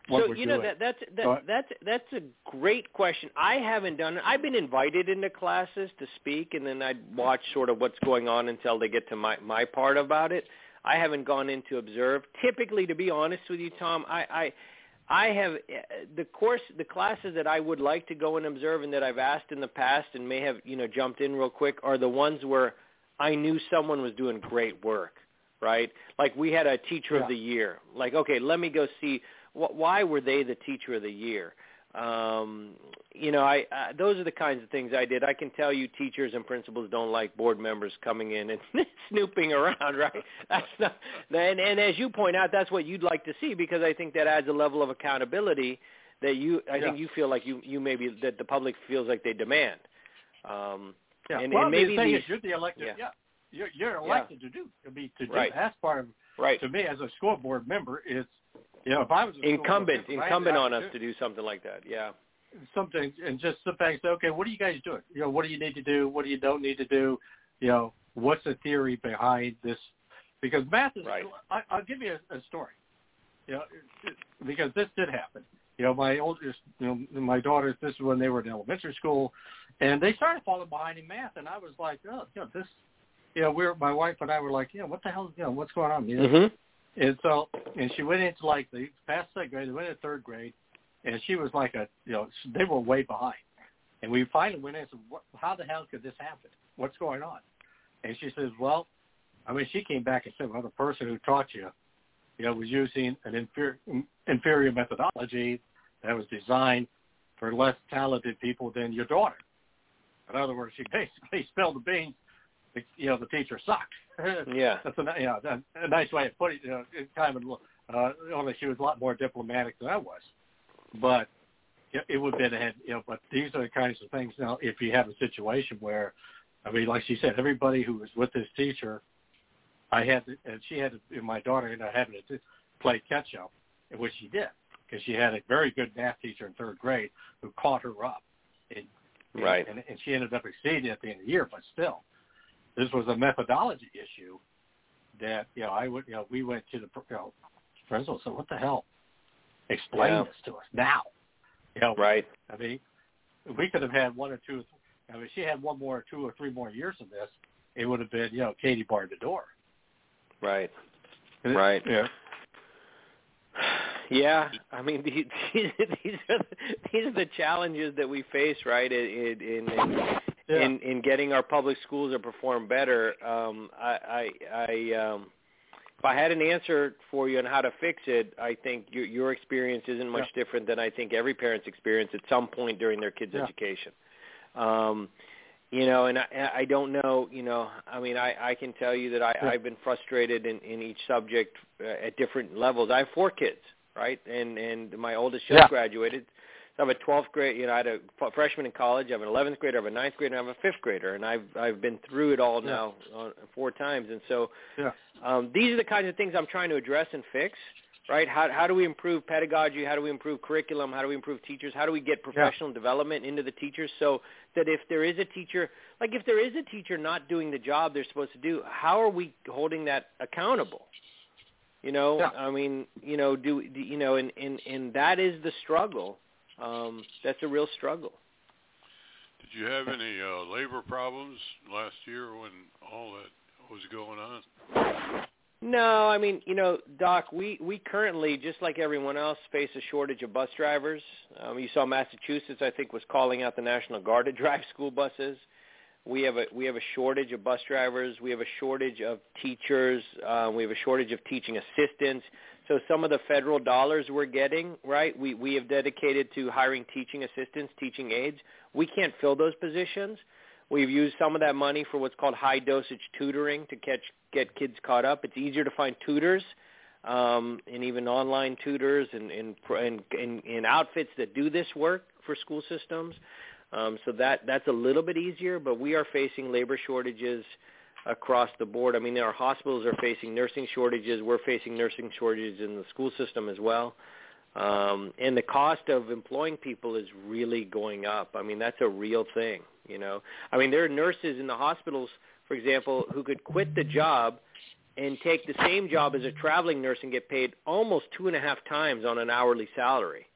So you know doing. that that's that, that's that's a great question. I haven't done it. I've been invited into classes to speak, and then I'd watch sort of what's going on until they get to my my part about it. I haven't gone in to observe. Typically, to be honest with you, Tom, I I I have uh, the course the classes that I would like to go and observe and that I've asked in the past and may have you know jumped in real quick are the ones where I knew someone was doing great work, right? Like we had a teacher Yeah. of the year. Like okay, let me go see wh- why were they the teacher of the year. Um, you know, I, I those are the kinds of things I did. I can tell you, teachers and principals don't like board members coming in and snooping around, right? That's not, and and as you point out, that's what you'd like to see because I think that adds a level of accountability that you, I Yeah. think you feel like you you maybe that the public feels like they demand. Um, Yeah. and, well, and maybe the thing these, is, you're the elected. yeah. Yeah. You're, you're Yeah. elected to do. I mean, to do. Right. That's part of. Right. To me, as a school board member, it's you know, if I was a school incumbent I- incumbent I on us do to do something like that. Yeah. something and just sit back and say, okay, what are you guys doing? You know, what do you need to do? What do you don't need to do? You know, what's the theory behind this? Because math is. Right. I, I'll give you a, a story. You know, it- it- because this did happen. You know, my oldest, you know, my daughters. This is when they were in elementary school, and they started falling behind in math, and I was like, oh, you know, this. You know, we were my wife and I were like, you know, what the hell? You know, what's going on? You know, Mhm. And so, and she went into like the past second grade, they went into third grade, and she was like a, you know, they were way behind. And we finally went in and said, what, how the hell could this happen? What's going on? And she says, well, I mean, she came back and said, well, the person who taught you, you know, was using an inferior, inferior methodology that was designed for less talented people than your daughter. In other words, she basically spilled the beans. You know, the teacher sucked. Yeah. That's a, you know, a, a nice way of putting it. You know, kind of, uh, only she was a lot more diplomatic than I was. But it, it would have been ahead, you know, but these are the kinds of things now, if you have a situation where, I mean, like she said, everybody who was with this teacher, I had, to, and she had, to, and my daughter ended up having to play catch up, which she did, because she had a very good math teacher in third grade who caught her up. And, Right. And, and she ended up exceeding at the end of the year, but still, this was a methodology issue that, you know, I would, you know, we went to the, you know, and said, what the hell? Explain Yeah. this to us now. You know, Right. I mean, we could have had one or two. I mean, if she had one more, or two or three more years of this, it would have been, you know, Katie barred the door. Right. And it- Right. Yeah. Yeah, I mean these these are the, these are the challenges that we face, right? In in in, Yeah. in, in getting our public schools to perform better. Um, I I, I um, if I had an answer for you on how to fix it, I think your your experience isn't much different than I think every parent's experience at some point during their kids' Yeah. education. Um, you know, and I, I don't know. You know, I mean, I, I can tell you that I, Yeah. I've been frustrated in, in each subject uh, at different levels. I have four kids, right, and and my oldest just Yeah. graduated. I have a 12th grade. You know, I had a freshman in college. I have an 11th grader. I have a ninth grader. And I have a fifth grader. And I've I've been through it all Yeah. now uh, four times. And so Yeah. um, these are the kinds of things I'm trying to address and fix. Right? How how do we improve pedagogy? How do we improve curriculum? How do we improve teachers? How do we get professional development into the teachers so that if there is a teacher, like if there is a teacher not doing the job they're supposed to do, how are we holding that accountable? You know, Yeah. I mean, you know, do, do you know, and and and that is the struggle. Um, that's a real struggle. Did you have any uh, labor problems last year when all that was going on? No, I mean, you know, Doc, we we currently, just like everyone else, face a shortage of bus drivers. Um, you saw Massachusetts, I think, was calling out the National Guard to drive school buses. We have a we have a shortage of bus drivers. We have a shortage of teachers. Uh, we have a shortage of teaching assistants. So some of the federal dollars we're getting, right? We we have dedicated to hiring teaching assistants, teaching aides. We can't fill those positions. We've used some of that money for what's called high dosage tutoring to catch get kids caught up. It's easier to find tutors um, and even online tutors and and, and and and outfits that do this work for school systems. Um, so that that's a little bit easier, but we are facing labor shortages across the board. I mean, our hospitals are facing nursing shortages. We're facing nursing shortages in the school system as well. Um, and the cost of employing people is really going up. I mean, that's a real thing. You know, I mean, there are nurses in the hospitals, for example, who could quit the job and take the same job as a traveling nurse and get paid almost two and a half times on an hourly salary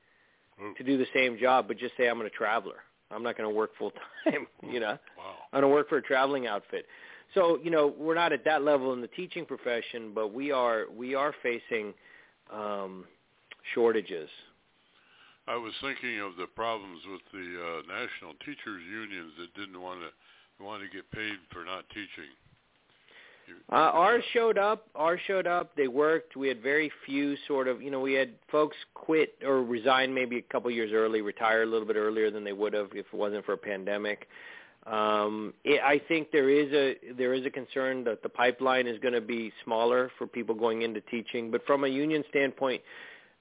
to do the same job, but just say I'm a traveler. I'm not going to work full time. You know, I'm going to work for a traveling outfit. So you know, we're not at that level in the teaching profession, but we are we are facing um, shortages. I was thinking of the problems with the uh, national teachers unions that didn't want to want to get paid for not teaching. Uh, ours showed up. Ours showed up. They worked. We had very few sort of, you know, we had folks quit or resign maybe a couple years early, retire a little bit earlier than they would have if it wasn't for a pandemic. Um, it, I think there is a there is a concern that the pipeline is going to be smaller for people going into teaching. But from a union standpoint,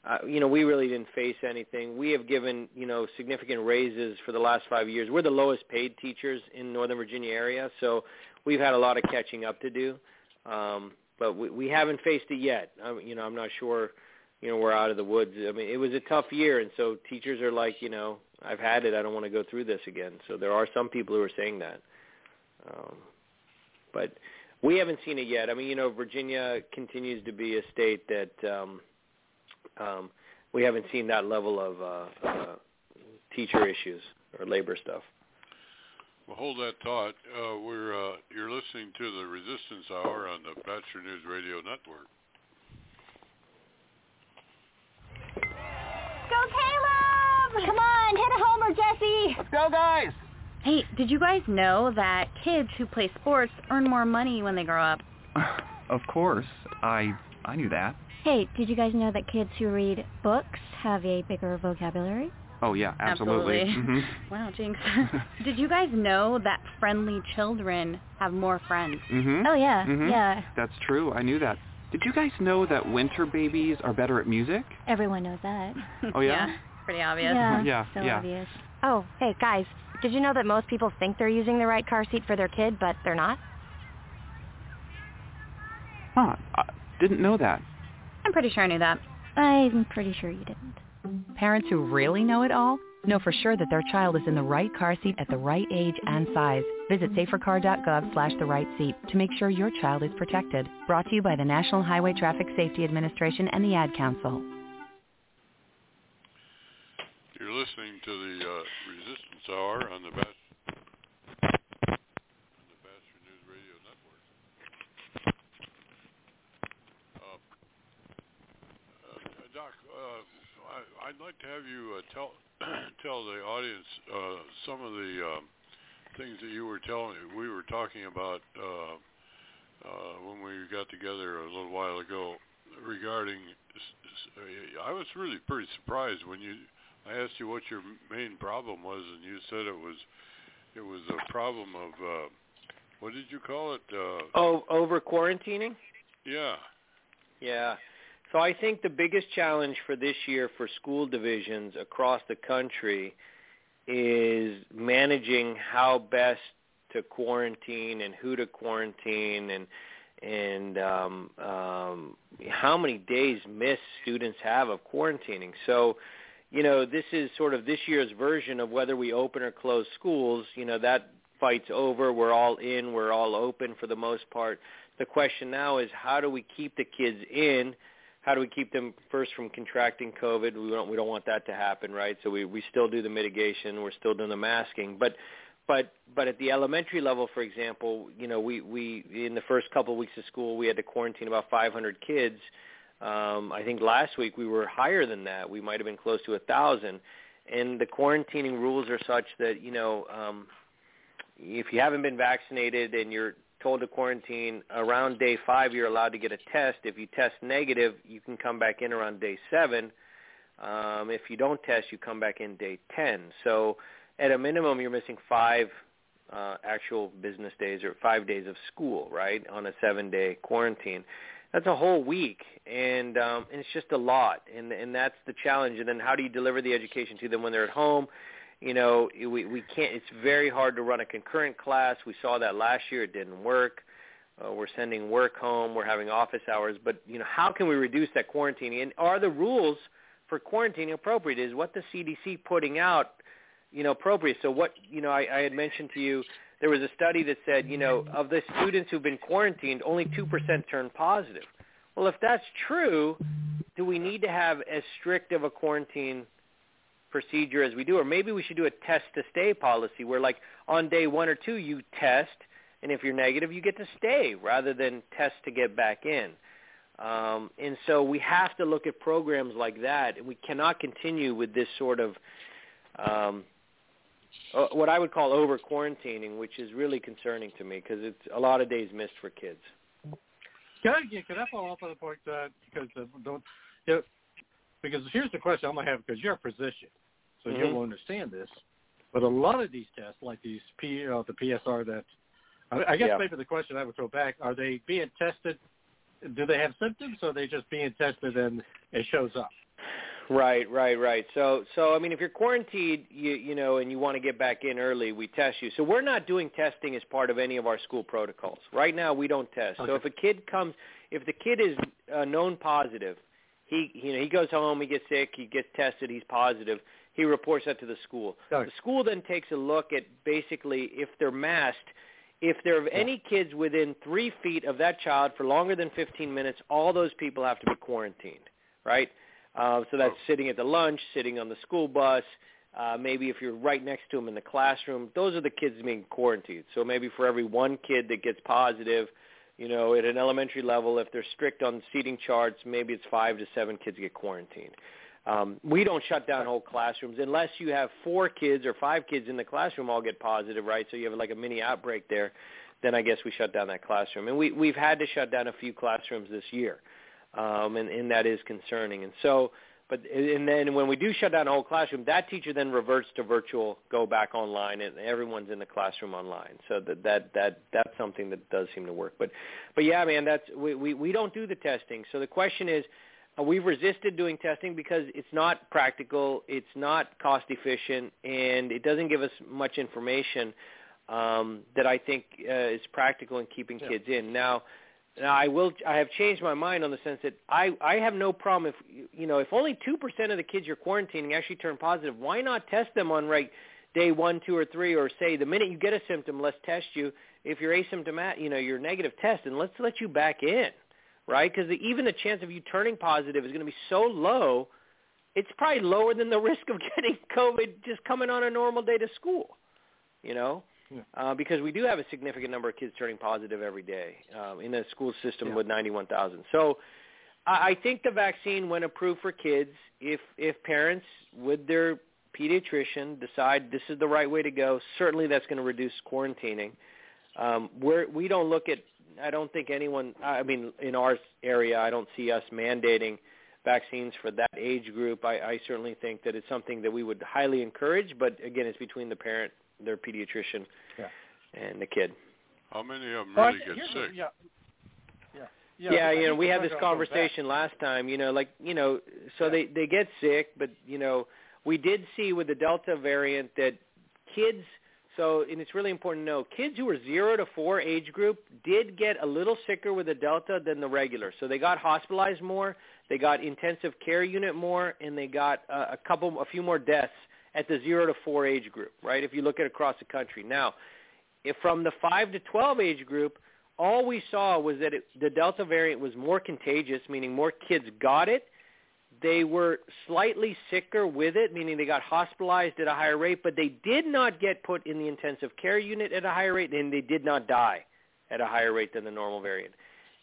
uh, you know, we really didn't face anything. We have given, you know, significant raises for the last five years. We're the lowest paid teachers in Northern Virginia area, so we've had a lot of catching up to do. Um, but we, we haven't faced it yet. I, you know, I'm not sure, you know, we're out of the woods. I mean, it was a tough year, and so teachers are like, you know, I've had it. I don't want to go through this again. So there are some people who are saying that. Um, but we haven't seen it yet. I mean, you know, Virginia continues to be a state that um, um, we haven't seen that level of uh, uh, teacher issues or labor stuff. Well, hold that thought. Uh, we're uh, you're listening to the Resistance Hour on the Batchelor News Radio Network. Go Caleb! Come on, hit a homer, Jesse! Let's go, guys! Hey, did you guys know that kids who play sports earn more money when they grow up? Of course. I I knew that. Hey, did you guys know that kids who read books have a bigger vocabulary? Oh yeah, absolutely. Absolutely. Mhm. Wow, Jinx. did you guys know that friendly children have more friends? Mhm. Oh yeah, Mhm. yeah. That's true. I knew that. Did you guys know that winter babies are better at music? Everyone knows that. Oh yeah. pretty obvious. Yeah, Yeah, so yeah. obvious. Oh, hey guys, did you know that most people think they're using the right car seat for their kid, but they're not? Huh. I didn't know that. I'm pretty sure I knew that. I'm pretty sure you didn't. Parents who really know it all know for sure that their child is in the right car seat at the right age and size. Visit safercar.gov slash the right seat to make sure your child is protected. Brought to you by the National Highway Traffic Safety Administration and the Ad Council. You're listening to the uh, Resistance Hour on the Network. Uh, uh, uh, I'd like to have you uh, tell tell the audience uh, some of the um, things that you were telling. We were talking about uh, when we got together a little while ago regarding. I was really pretty surprised when you I asked you what your main problem was, and you said it was it was a problem of uh, what did you call it? Uh, Oh, over quarantining? yeah, Yeah. So I think the biggest challenge for this year for school divisions across the country is managing how best to quarantine and who to quarantine and and um, um, how many days missed students have of quarantining. So, you know, this is sort of this year's version of whether we open or close schools. You know, that fight's over. We're all in. We're all open for the most part. The question now is how do we keep the kids in? How do we keep them first from contracting COVID? We don't we don't want that to happen, right? So we we still do the mitigation. We're still doing the masking, but but but at the elementary level, for example, you know, we we in the first couple of weeks of school, we had to quarantine about 500 kids. Um, I think last week we were higher than that. We might have been close to a thousand. And the quarantining rules are such that you know, um, if you haven't been vaccinated and you're told to quarantine around day five, you're allowed to get a test. If you test negative, you can come back in around day seven. Um, if you don't test, you come back in day ten. So at a minimum, you're missing five uh, actual business days or five days of school, right, on a seven-day quarantine. That's a whole week, and, um, and it's just a lot, and and that's the challenge. And then how do you deliver the education to them when they're at home? You know, we we can't. It's very hard to run a concurrent class. We saw that last year; it didn't work. Uh, we're sending work home. We're having office hours, but you know, how can we reduce that quarantining? And are the rules for quarantining appropriate? Is what the CDC putting out you know, appropriate. So what, you know, I, I had mentioned to you, there was a study that said, you know, of the students who've been quarantined, only 2% turned positive. Well, if that's true, do we need to have as strict of a quarantine procedure as we do? Or maybe we should do a test to stay policy where like on day one or two you test, and if you're negative, you get to stay rather than test to get back in. Um, and so we have to look at programs like that, we cannot continue with this sort of um, uh, what I would call over quarantining, which is really concerning to me because it's a lot of days missed for kids. Can I, yeah, can I follow up on the point uh, because uh, don't, you know, because here's the question I'm gonna have because you're a physician, so Mhm. you'll understand this. But a lot of these tests, like these P, know, the PCR, that I, I guess Yeah. maybe the question I would throw back: Are they being tested? Do they have symptoms, or are they just being tested and it shows up? Right, right, right. So, so I mean, if you're quarantined, you you know, and you want to get back in early, we test you. So we're not doing testing as part of any of our school protocols. Right now, we don't test. So if a kid comes, if the kid is uh, known positive, he you know he goes home, he gets sick, he gets tested, he's positive. He reports that to the school. The school then takes a look at basically if they're masked. If there are any kids within three feet of that child for longer than 15 minutes, all those people have to be quarantined, right? Uh, so that's sitting at the lunch, sitting on the school bus, uh, maybe if you're right next to them in the classroom. Those are the kids being quarantined. So maybe for every one kid that gets positive, you know, at an elementary level, if they're strict on seating charts, maybe it's five to seven kids get quarantined. Um, we don't shut down whole classrooms unless you have four kids or five kids in the classroom all get positive, right? So you have like a mini outbreak there. Then I guess we shut down that classroom, and we we've had to shut down a few classrooms this year, um, and, and that is concerning. And so, but and then when we do shut down a whole classroom, that teacher then reverts to virtual, go back online, and everyone's in the classroom online. So that that that that's something that does seem to work. But but yeah, man, that's we we, we don't do the testing. So the question is. Uh, we've resisted doing testing because it's not practical, it's not cost efficient, and it doesn't give us much information um, that I think uh, is practical in keeping kids in. Now, now I will. I have changed my mind on the sense that I I have no problem if you know if only two percent of the kids you're quarantining actually turn positive. Why not test them on right day one, two, or three, or say the minute you get a symptom, let's test you. If you're asymptomatic, you know you're negative, test, and let's let you back in, right? Because even the chance of you turning positive is going to be so low. It's probably lower than the risk of getting COVID just coming on a normal day to school. You know uh, because we do have a significant number of kids turning positive every day um, in the school system with 91,000. So I, I think the vaccine, when approved for kids, if if parents with their pediatrician decide this is the right way to go, certainly that's going to reduce quarantining. Um, we're, we don't look at. I don't think anyone. I mean, in our area, I don't see us mandating vaccines for that age group. I, I certainly think that it's something that we would highly encourage, but again, it's between the parent their pediatrician Yeah. and the kid. How many of them Well, really get sick? a- yeah. Yeah. Yeah, you know, we had this question goes back. conversation last time, you know, like, you know, so they they get sick, but you know, we did see with the Delta variant that kids so and it's really important to know, kids who were 0 to 4 age group did get a little sicker with the Delta than the regular. So they got hospitalized more, they got intensive care unit more, and they got uh, a couple a few more deaths at the 0 to 4 age group, right? If you look at across the country. Now, if from the 5 to 12 age group, all we saw was that it, the Delta variant was more contagious, meaning more kids got it. They were slightly sicker with it, meaning they got hospitalized at a higher rate, but they did not get put in the intensive care unit at a higher rate, and they did not die at a higher rate than the normal variant.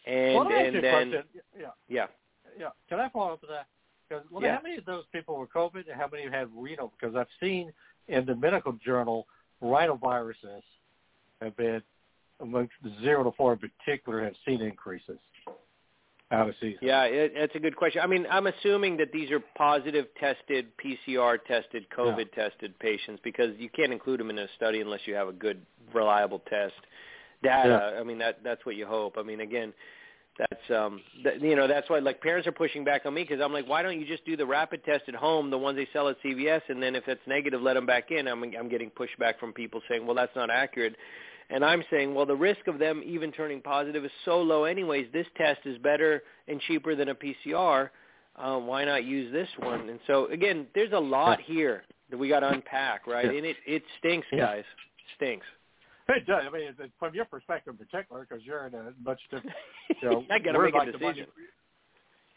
And well, let me ask and then question. Yeah. yeah. Yeah. Can I follow up with that? Because well, Yeah. how many of those people were COVID and how many had renal? Because I've seen in the medical journal rhinoviruses have been amongst the zero to four in particular have seen increases out of season. Yeah, it, it's a good question. I mean, I'm assuming that these are positive tested, PCR tested, COVID tested patients because you can't include them in a study unless you have a good, reliable test data. I mean, that that's what you hope. I mean, again, that's um, th- you know, that's why like parents are pushing back on me because I'm like, why don't you just do the rapid test at home, the ones they sell at CVS, and then if it's negative, let them back in. I'm I'm getting pushback from people saying, well, that's not accurate. And I'm saying, well, the risk of them even turning positive is so low anyways. This test is better and cheaper than a PCR. Uh, why not use this one? And so, again, there's a lot here that we got to unpack, right? Yeah. And it, it stinks, Yeah. guys. Stinks. It does. I mean, it's- it's from your perspective in particular, because you're in a much different. You know, I gotta we're make like the one- decision.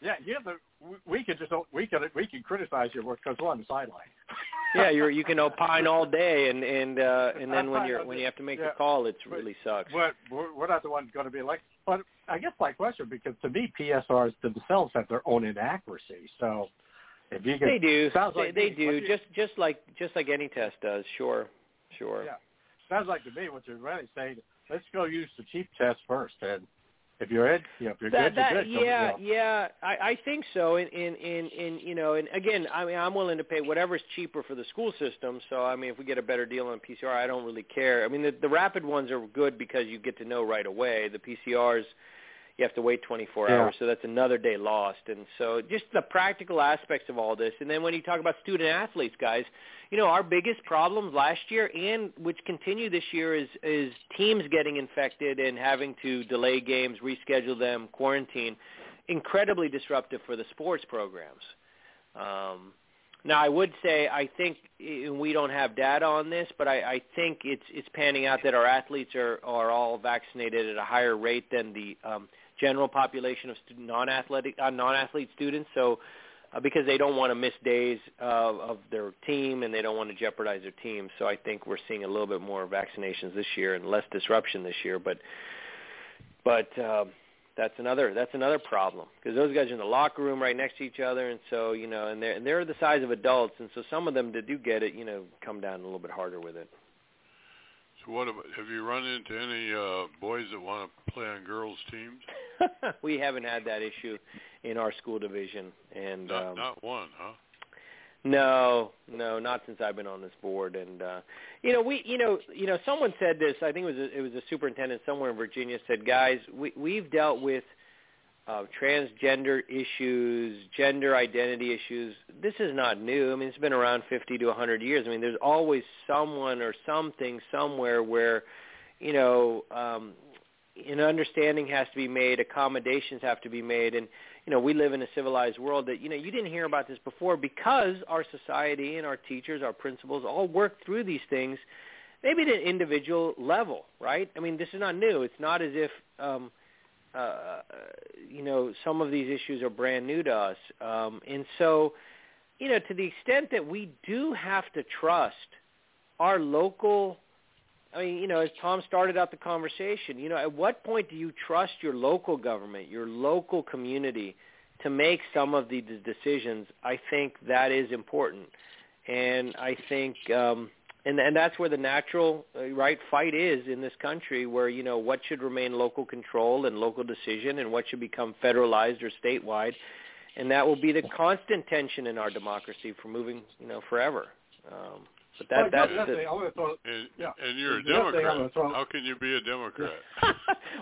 yeah, you the we can just we can we can criticize your work because we're on the sideline. yeah, you're you can opine all day, and and uh, and then when you're when you have to make Yeah. the call, it really sucks. But we're, we're not the ones going to be like. But I guess my question, because to me, PCRs themselves have their own inaccuracy. So if you can, They do. Sounds they like they do. you- Just just like just like any test does. Sure, sure. Yeah. Sounds like to me what you're really saying. Let's go use the cheap test first, and if you're ed, you know, if you're that, good, that, you're good. Yeah, you know. yeah, I, I think so. In, in, in, in, you know, and again, I mean, I'm willing to pay whatever's cheaper for the school system. So, I mean, if we get a better deal on PCR, I don't really care. I mean, the, the rapid ones are good because you get to know right away. The PCRs, you have to wait 24 Yeah. hours, so that's another day lost. And so, just the practical aspects of all this. And then when you talk about student athletes, guys, you know, our biggest problem last year and which continue this year is is teams getting infected and having to delay games, reschedule them, quarantine. Incredibly disruptive for the sports programs. Um, now, I would say I think and we don't have data on this, but I, I think it's it's panning out that our athletes are are all vaccinated at a higher rate than the um, general population of student, non-athletic uh, non-athlete students. So uh, because they don't want to miss days of, of their team and they don't want to jeopardize their team. So I think we're seeing a little bit more vaccinations this year and less disruption this year. But but uh, that's another that's another problem because those guys are in the locker room right next to each other, and so you know, and they're and they're the size of adults, and so some of them that do get it, you know, come down a little bit harder with it. What about, have you run into any uh, boys that want to play on girls' teams? we haven't had that issue in our school division, and Not, um, not one, huh? No, no, not since I've been on this board. And uh, you know, we, you know, you know, someone said this. I think it was a, it was a superintendent somewhere in Virginia said, guys, we we've dealt with transgender issues, gender identity issues. This is not new. I mean, it's been around 50 to 100 years. I mean, there's always someone or something somewhere where, you know, um, an understanding has to be made, accommodations have to be made, and you know, we live in a civilized world that you know you didn't hear about this before because our society and our teachers, our principals, all work through these things, maybe at an individual level, right? I mean, this is not new. It's not as if um, uh, you know some of these issues are brand new to us, um, and so you know to the extent that we do have to trust our local I mean, you know, as Tom started out the conversation, you know, at what point do you trust your local government, your local community to make some of the decisions? I think that is important. And I think um and and that's where the natural uh, right fight is in this country where, you know, what should remain local control and local decision and what should become federalized or statewide. And that will be the constant tension in our democracy for moving, you know, forever. Um but that Well, that's the thing I want to throw, And, yeah. and you're a The other thing Democrat. throw- How can you be a Democrat?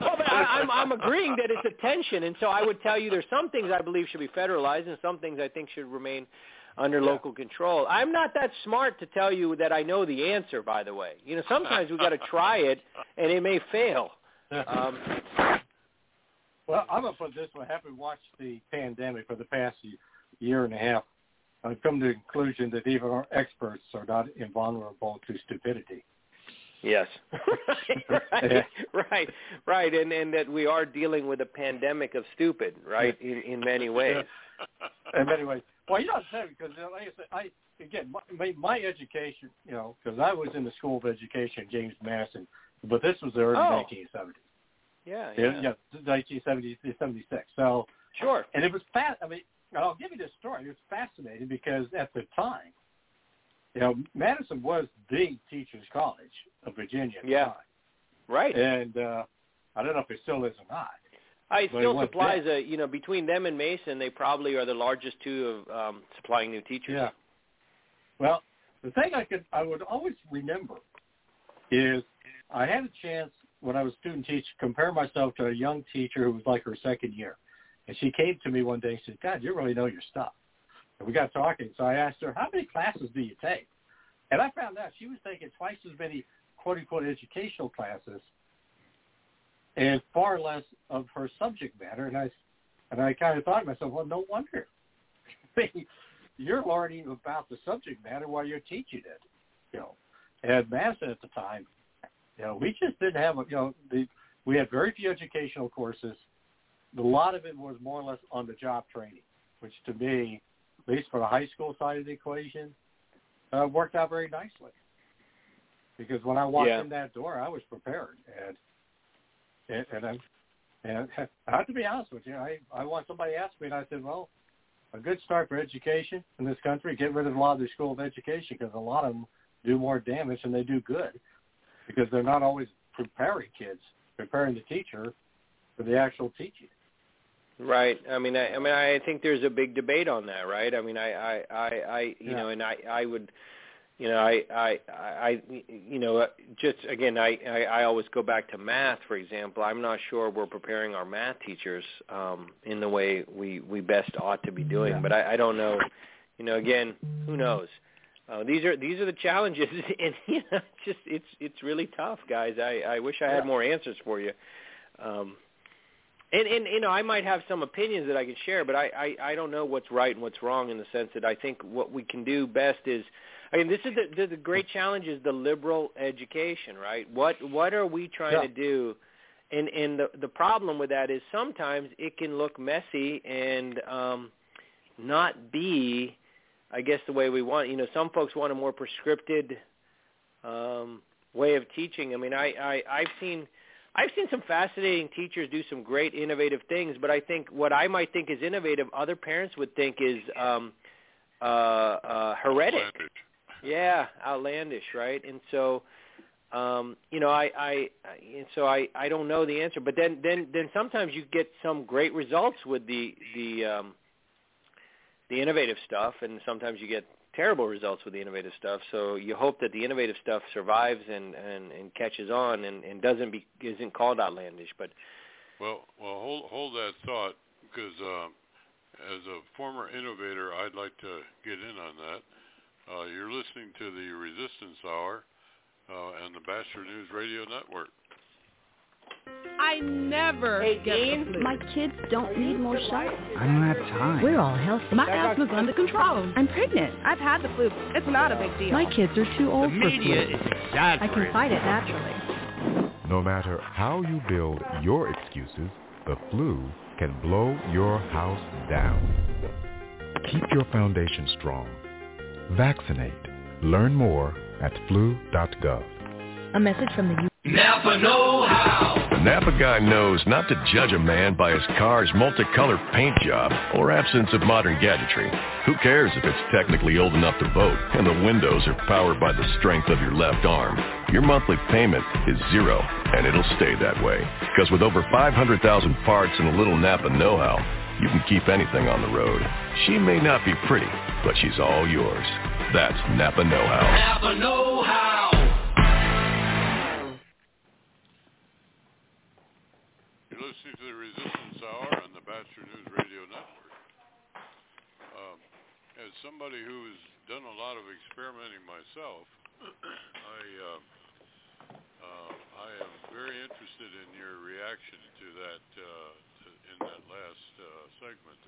well, but I, I'm I'm agreeing that it's a tension, and so I would tell you there's some things I believe should be federalized, and some things I think should remain under local control. I'm not that smart to tell you that I know the answer. By the way, you know sometimes we've got to try it, and it may fail. Um, Well, I'm gonna put this way: having watched the pandemic for the past year and a half, I've come to the conclusion that even our experts are not invulnerable to stupidity. Yes. right, right, right, and and that we are dealing with a pandemic of stupid, right, in many ways. in many ways. Well, you know what I'm saying because you know, like I said, I again my, my, education, you know, because I was in the School of Education, at James Madison, but this was the early Oh. 1970s. Yeah, Yeah, yeah. yeah, 1970 76. So Sure. And it was fast. I mean, I'll give you this story. It was fascinating because at the time, you know, Madison was the teachers' college of Virginia. At Yeah. The time. Right. And uh, I don't know if it still is or not. It still was supplies a, you know, between them and Mason, they probably are the largest two of um, supplying new teachers. Yeah. Well, the thing I could I would always remember is I had a chance when I was student teacher compare myself to a young teacher who was like her second year, and she came to me one day and said, "God, you really know your stuff." And we got talking. So I asked her, "How many classes do you take?" And I found out she was taking twice as many quote unquote educational classes and far less of her subject matter. And I and I kind of thought to myself, well, no wonder. I mean, you're learning about the subject matter while you're teaching it. You know, at Madison at the time, you know, we just didn't have, a, you know, the, we had very few educational courses. A lot of it was more or less on the job training, which to me, at least for the high school side of the equation, uh, worked out very nicely. Because when I walked Yeah. in that door, I was prepared, and and, and I and I have to be honest with you, I I want somebody to ask me, and I said, well, a good start for education in this country, get rid of a lot of their school of education because a lot of them do more damage than they do good because they're not always preparing kids, preparing the teacher for the actual teaching. Right. I mean, I, I mean, I think there's a big debate on that, right? I mean, I, I, I, I you Yeah. know, and I, I would, you know, I, I, I, you know, just again, I, I, I always go back to math, for example. I'm not sure we're preparing our math teachers um, in the way we, we best ought to be doing, Yeah. but I, I don't know. You know, again, who knows? Uh, these are these are the challenges, and you know, just it's it's really tough, guys. I, I wish I had Yeah. more answers for you. Um, and and you know I might have some opinions that I can share, but I, I I don't know what's right and what's wrong in the sense that I think what we can do best is, I mean this is the the, the great challenge is the liberal education, right? What what are we trying Yeah. to do? And and the the problem with that is sometimes it can look messy and um, not be, I guess the way we want. You know, some folks want a more prescripted um, way of teaching. I mean, I, I I've seen I've seen some fascinating teachers do some great innovative things, but I think what I might think is innovative, other parents would think is um, uh, uh, heretic. Yeah, outlandish, right? And so, um, you know, I, I, and so I, I don't know the answer, but then, then, then sometimes you get some great results with the the um, the innovative stuff, and sometimes you get terrible results with the innovative stuff. So you hope that the innovative stuff survives and and, and catches on and, and doesn't be isn't called outlandish. But Well, well, hold hold that thought because um, as a former innovator, I'd like to get in on that. Uh, you're listening to the Resistance Hour uh, and the Batchelor News Radio Network. I never Hey, get Dean? My kids don't need more shots. I don't have time. We're all healthy. My asthma's under control. I'm pregnant. I've had the flu. It's not a big deal. My kids are too the old for media flu. is I can fight it naturally. No matter how you build your excuses, the flu can blow your house down. Keep your foundation strong. Vaccinate. Learn more at flu.gov. A message from the U. Napa Know How. The Napa guy knows not to judge a man by his car's multicolored paint job or absence of modern gadgetry. Who cares if it's technically old enough to vote and the windows are powered by the strength of your left arm? Your monthly payment is zero, and it'll stay that way. Because with over 500,000 parts and a little Napa know-how, you can keep anything on the road. She may not be pretty, but she's all yours. That's Napa know-how. Napa Know How. You're listening to the Resistance Hour on the Batchelor News Radio Network. Um, as somebody who's done a lot of experimenting myself, I uh, uh, I am very interested in your reaction to that uh, to, in that last uh, segment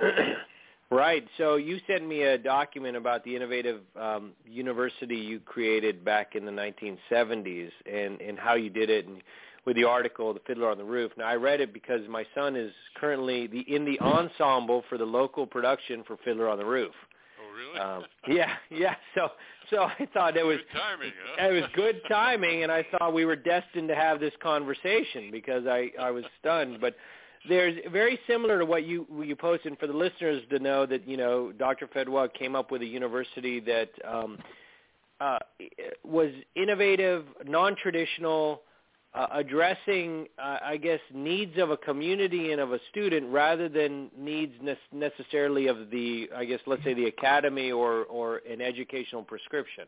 there. Right. So you sent me a document about the innovative um, university you created back in the 1970s and, and how you did it, and with the article, "The Fiddler on the Roof." Now I read it because my son is currently the in the ensemble for the local production for Fiddler on the Roof. Oh, really? Um, yeah, yeah. So so I thought it was Good timing, huh? it was good timing, and I thought we were destined to have this conversation because I I was stunned. But there's very similar to what you you posted for the listeners to know that you know Dr. Fedwa came up with a university that um, uh, was innovative, non-traditional, uh, addressing uh, I guess needs of a community and of a student rather than needs ne- necessarily of the I guess let's say the academy or or an educational prescription.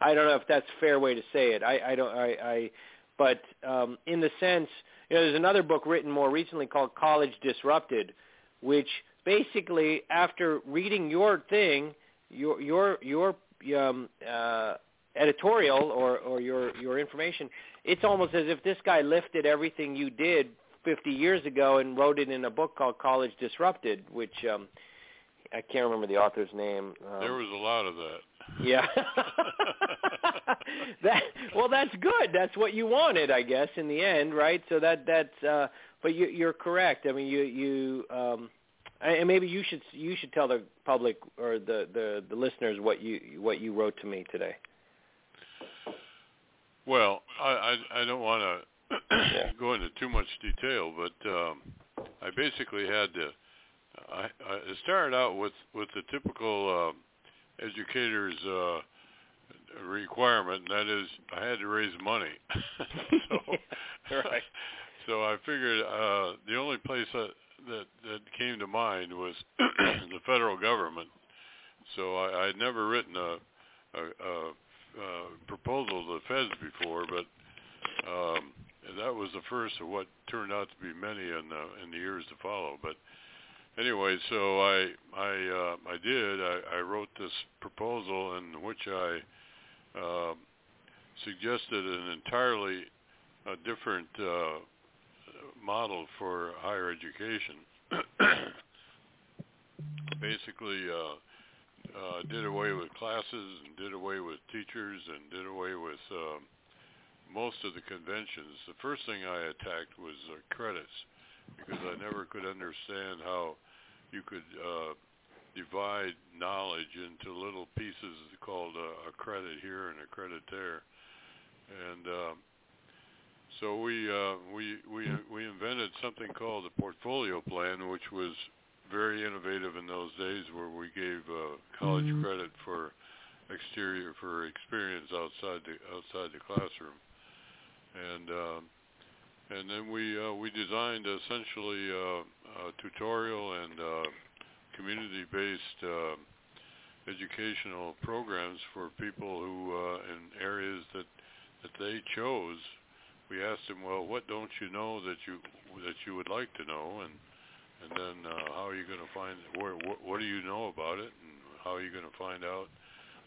I don't know if that's a fair way to say it. I, I don't. I, I but um, in the sense, you know, there's another book written more recently called College Disrupted, which basically, after reading your thing, your your your um, uh, editorial or or your your information, it's almost as if this guy lifted everything you did 50 years ago and wrote it in a book called College Disrupted, which um, I can't remember the author's name. Um, There was a lot of that. yeah. that well, that's good. That's what you wanted, I guess, in the end, right? So that that's. Uh, but you, you're correct. I mean, you you. Um, and maybe you should you should tell the public or the the, the listeners what you what you wrote to me today. Well, I I, I don't want to go into too much detail, but um, I basically had to. I, I started out with with the typical uh, educator's uh, requirement, and that is I had to raise money. so, Right. so I figured uh, the only place that, that that came to mind was the federal government. So I, I'd never written a, a, a, a proposal to the feds before, but um, that was the first of what turned out to be many in the in the years to follow. But anyway, so I I uh, I did I, I wrote this proposal in which I uh, suggested an entirely uh, different uh, model for higher education. Basically, uh, uh, did away with classes and did away with teachers and did away with um, most of the conventions. The first thing I attacked was uh, credits because I never could understand how you could uh, divide knowledge into little pieces called uh, a credit here and a credit there, and um, so we uh, we we we invented something called the portfolio plan, which was very innovative in those days, where we gave uh, college mm-hmm. credit for exterior for experience outside the outside the classroom, and um, and then we uh, we designed essentially uh, a tutorial and uh, community-based uh, educational programs for people who uh, in areas that that they chose. We asked them, well, what don't you know that you that you would like to know, and and then uh, how are you going to find where what, what do you know about it, and how are you going to find out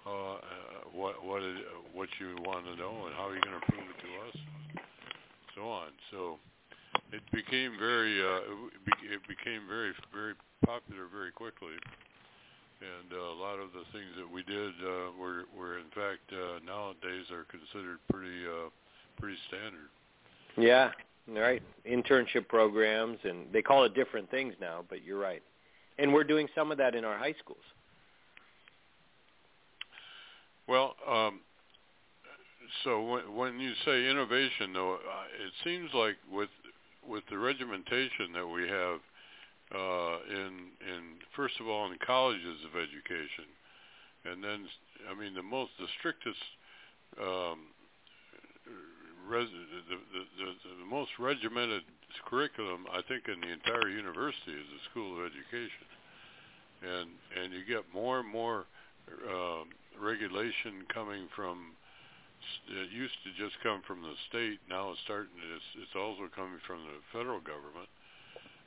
uh, uh, what what it, what you want to know, and how are you going to prove it to us, so on. So it became very uh, it became very very popular very quickly, and uh, a lot of the things that we did uh, were were in fact uh, nowadays are considered pretty uh, pretty standard. Yeah, right. Internship programs, and they call it different things now, but you're right. And we're doing some of that in our high schools. Well, um, so when, when you say innovation, though, uh, it seems like with with the regimentation that we have uh, in in first of all in colleges of education, and then I mean the most the strictest um, res, the, the, the, most regimented curriculum I think in the entire university is the school of education, and and you get more and more uh, regulation coming from it used to just come from the state. Now it's starting. It's it's also coming from the federal government.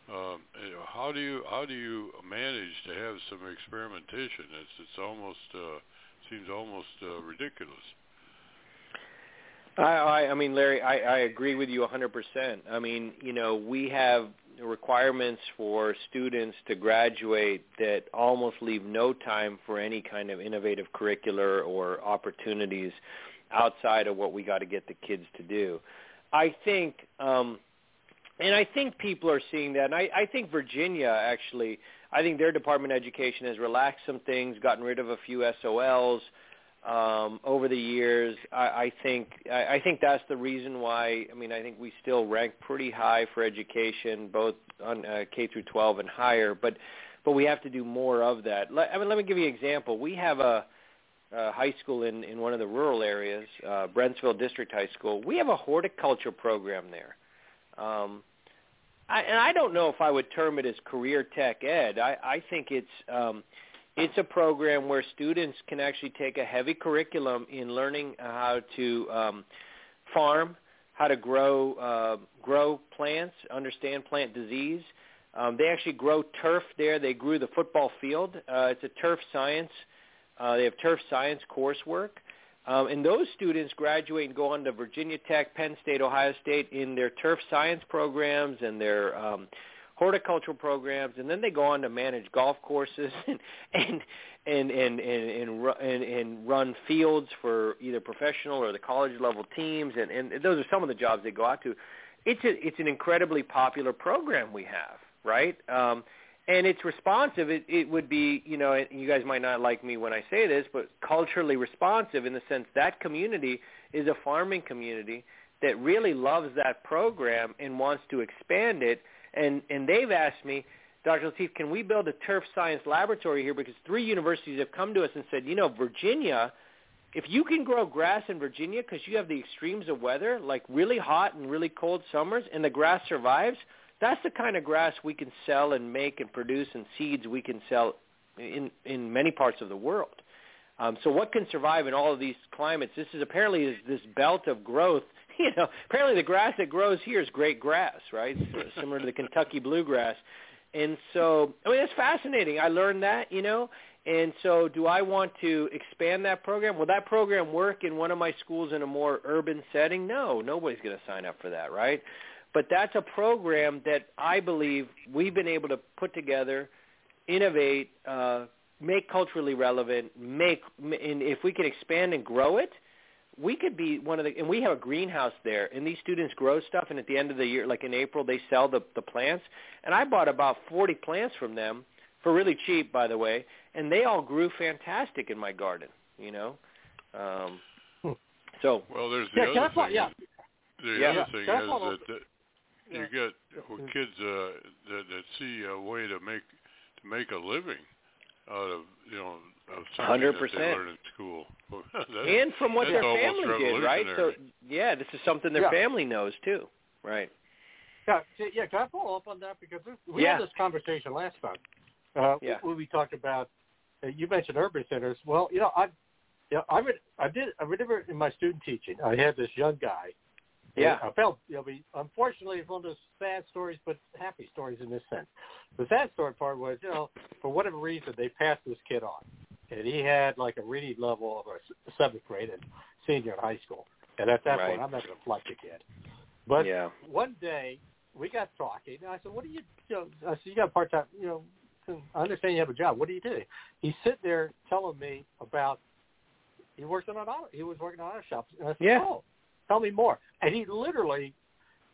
Um, how do you how do you manage to have some experimentation? It's it's almost uh, seems almost uh, ridiculous. I, I I mean, Larry, I, I agree with you 100%. I mean, you know, we have requirements for students to graduate that almost leave no time for any kind of innovative curricular or opportunities outside of what we got to get the kids to do. I think, um, and I think people are seeing that. And I, I think Virginia actually, I think their Department of Education has relaxed some things, gotten rid of a few SOLs um, over the years. I, I think I, I think that's the reason why. I mean, I think we still rank pretty high for education, both on uh, K through 12 and higher. But but we have to do more of that. Let, I mean, let me give you an example. We have a uh, high school in, in one of the rural areas, uh, Brentsville District High School. We have a horticulture program there. Um, I, and I don't know if I would term it as career tech ed. I, I think it's um, it's a program where students can actually take a heavy curriculum in learning how to um, farm, how to grow uh, grow plants, understand plant disease. Um, they actually grow turf there. They grew the football field. Uh, it's a turf science uh, they have turf science coursework. Um, and those students graduate and go on to Virginia Tech, Penn State, Ohio State in their turf science programs and their um, horticultural programs, and then they go on to manage golf courses and and and and and, and, and, and run fields for either professional or the college level teams, and, and those are some of the jobs they go out to. It's a, it's an incredibly popular program we have, right? Um, and it's responsive. It, it would be, you know, you guys might not like me when I say this, but culturally responsive in the sense that community is a farming community that really loves that program and wants to expand it. And and they've asked me, Dr. Lateef, can we build a turf science laboratory here? Because three universities have come to us and said, you know, Virginia if you can grow grass in Virginia because you have the extremes of weather, like really hot and really cold summers, and the grass survives, that's the kind of grass we can sell and make and produce, and seeds we can sell in in many parts of the world. Um, so what can survive in all of these climates? This is apparently this, this belt of growth. You know, apparently the grass that grows here is great grass, right? Similar to the Kentucky bluegrass. And so, I mean, it's fascinating. I learned that, you know. And so, do I want to expand that program? Will that program work in one of my schools in a more urban setting? No, nobody's going to sign up for that, right? But that's a program that I believe we've been able to put together, innovate, uh, make culturally relevant, make, and if we can expand and grow it, we could be one of the, and we have a greenhouse there, and these students grow stuff, and at the end of the year, like in April, they sell the the plants, and I bought about 40 plants from them for really cheap, by the way, and they all grew fantastic in my garden, you know. Um, so well, there's the yeah, other thing. yeah. The Yeah. other Yeah. thing Can is follow that, that you get well, kids uh, that that see a way to make to make a living out of you know of something that they 100%. learn in school. That's- and from what their almost family did, right? So yeah, this is something their Yeah. family knows too, right? Yeah, yeah. Can I follow up on that because we Yeah. had this conversation last time. Uh, Yeah. When we talked about, uh, you mentioned urban centers. Well, you know, I, you know, I would, I did, I remember in my student teaching, I had this young guy. Yeah. I felt, you know, we, unfortunately, it's one of those sad stories, but happy stories in this sense. The sad story part was, you know, for whatever reason, they passed this kid on, and he had like a reading level of a seventh grade and senior in high school. And at that Right. point, I'm not going to flush the kid. But yeah. one day we got talking, and I said, "What do you, you know?" I said, "You got part time, you know." I understand you have a job. What do you do? He's sitting there telling me about he works in an auto. He was working on auto shops. And I said, Yeah. "Oh, tell me more." And he literally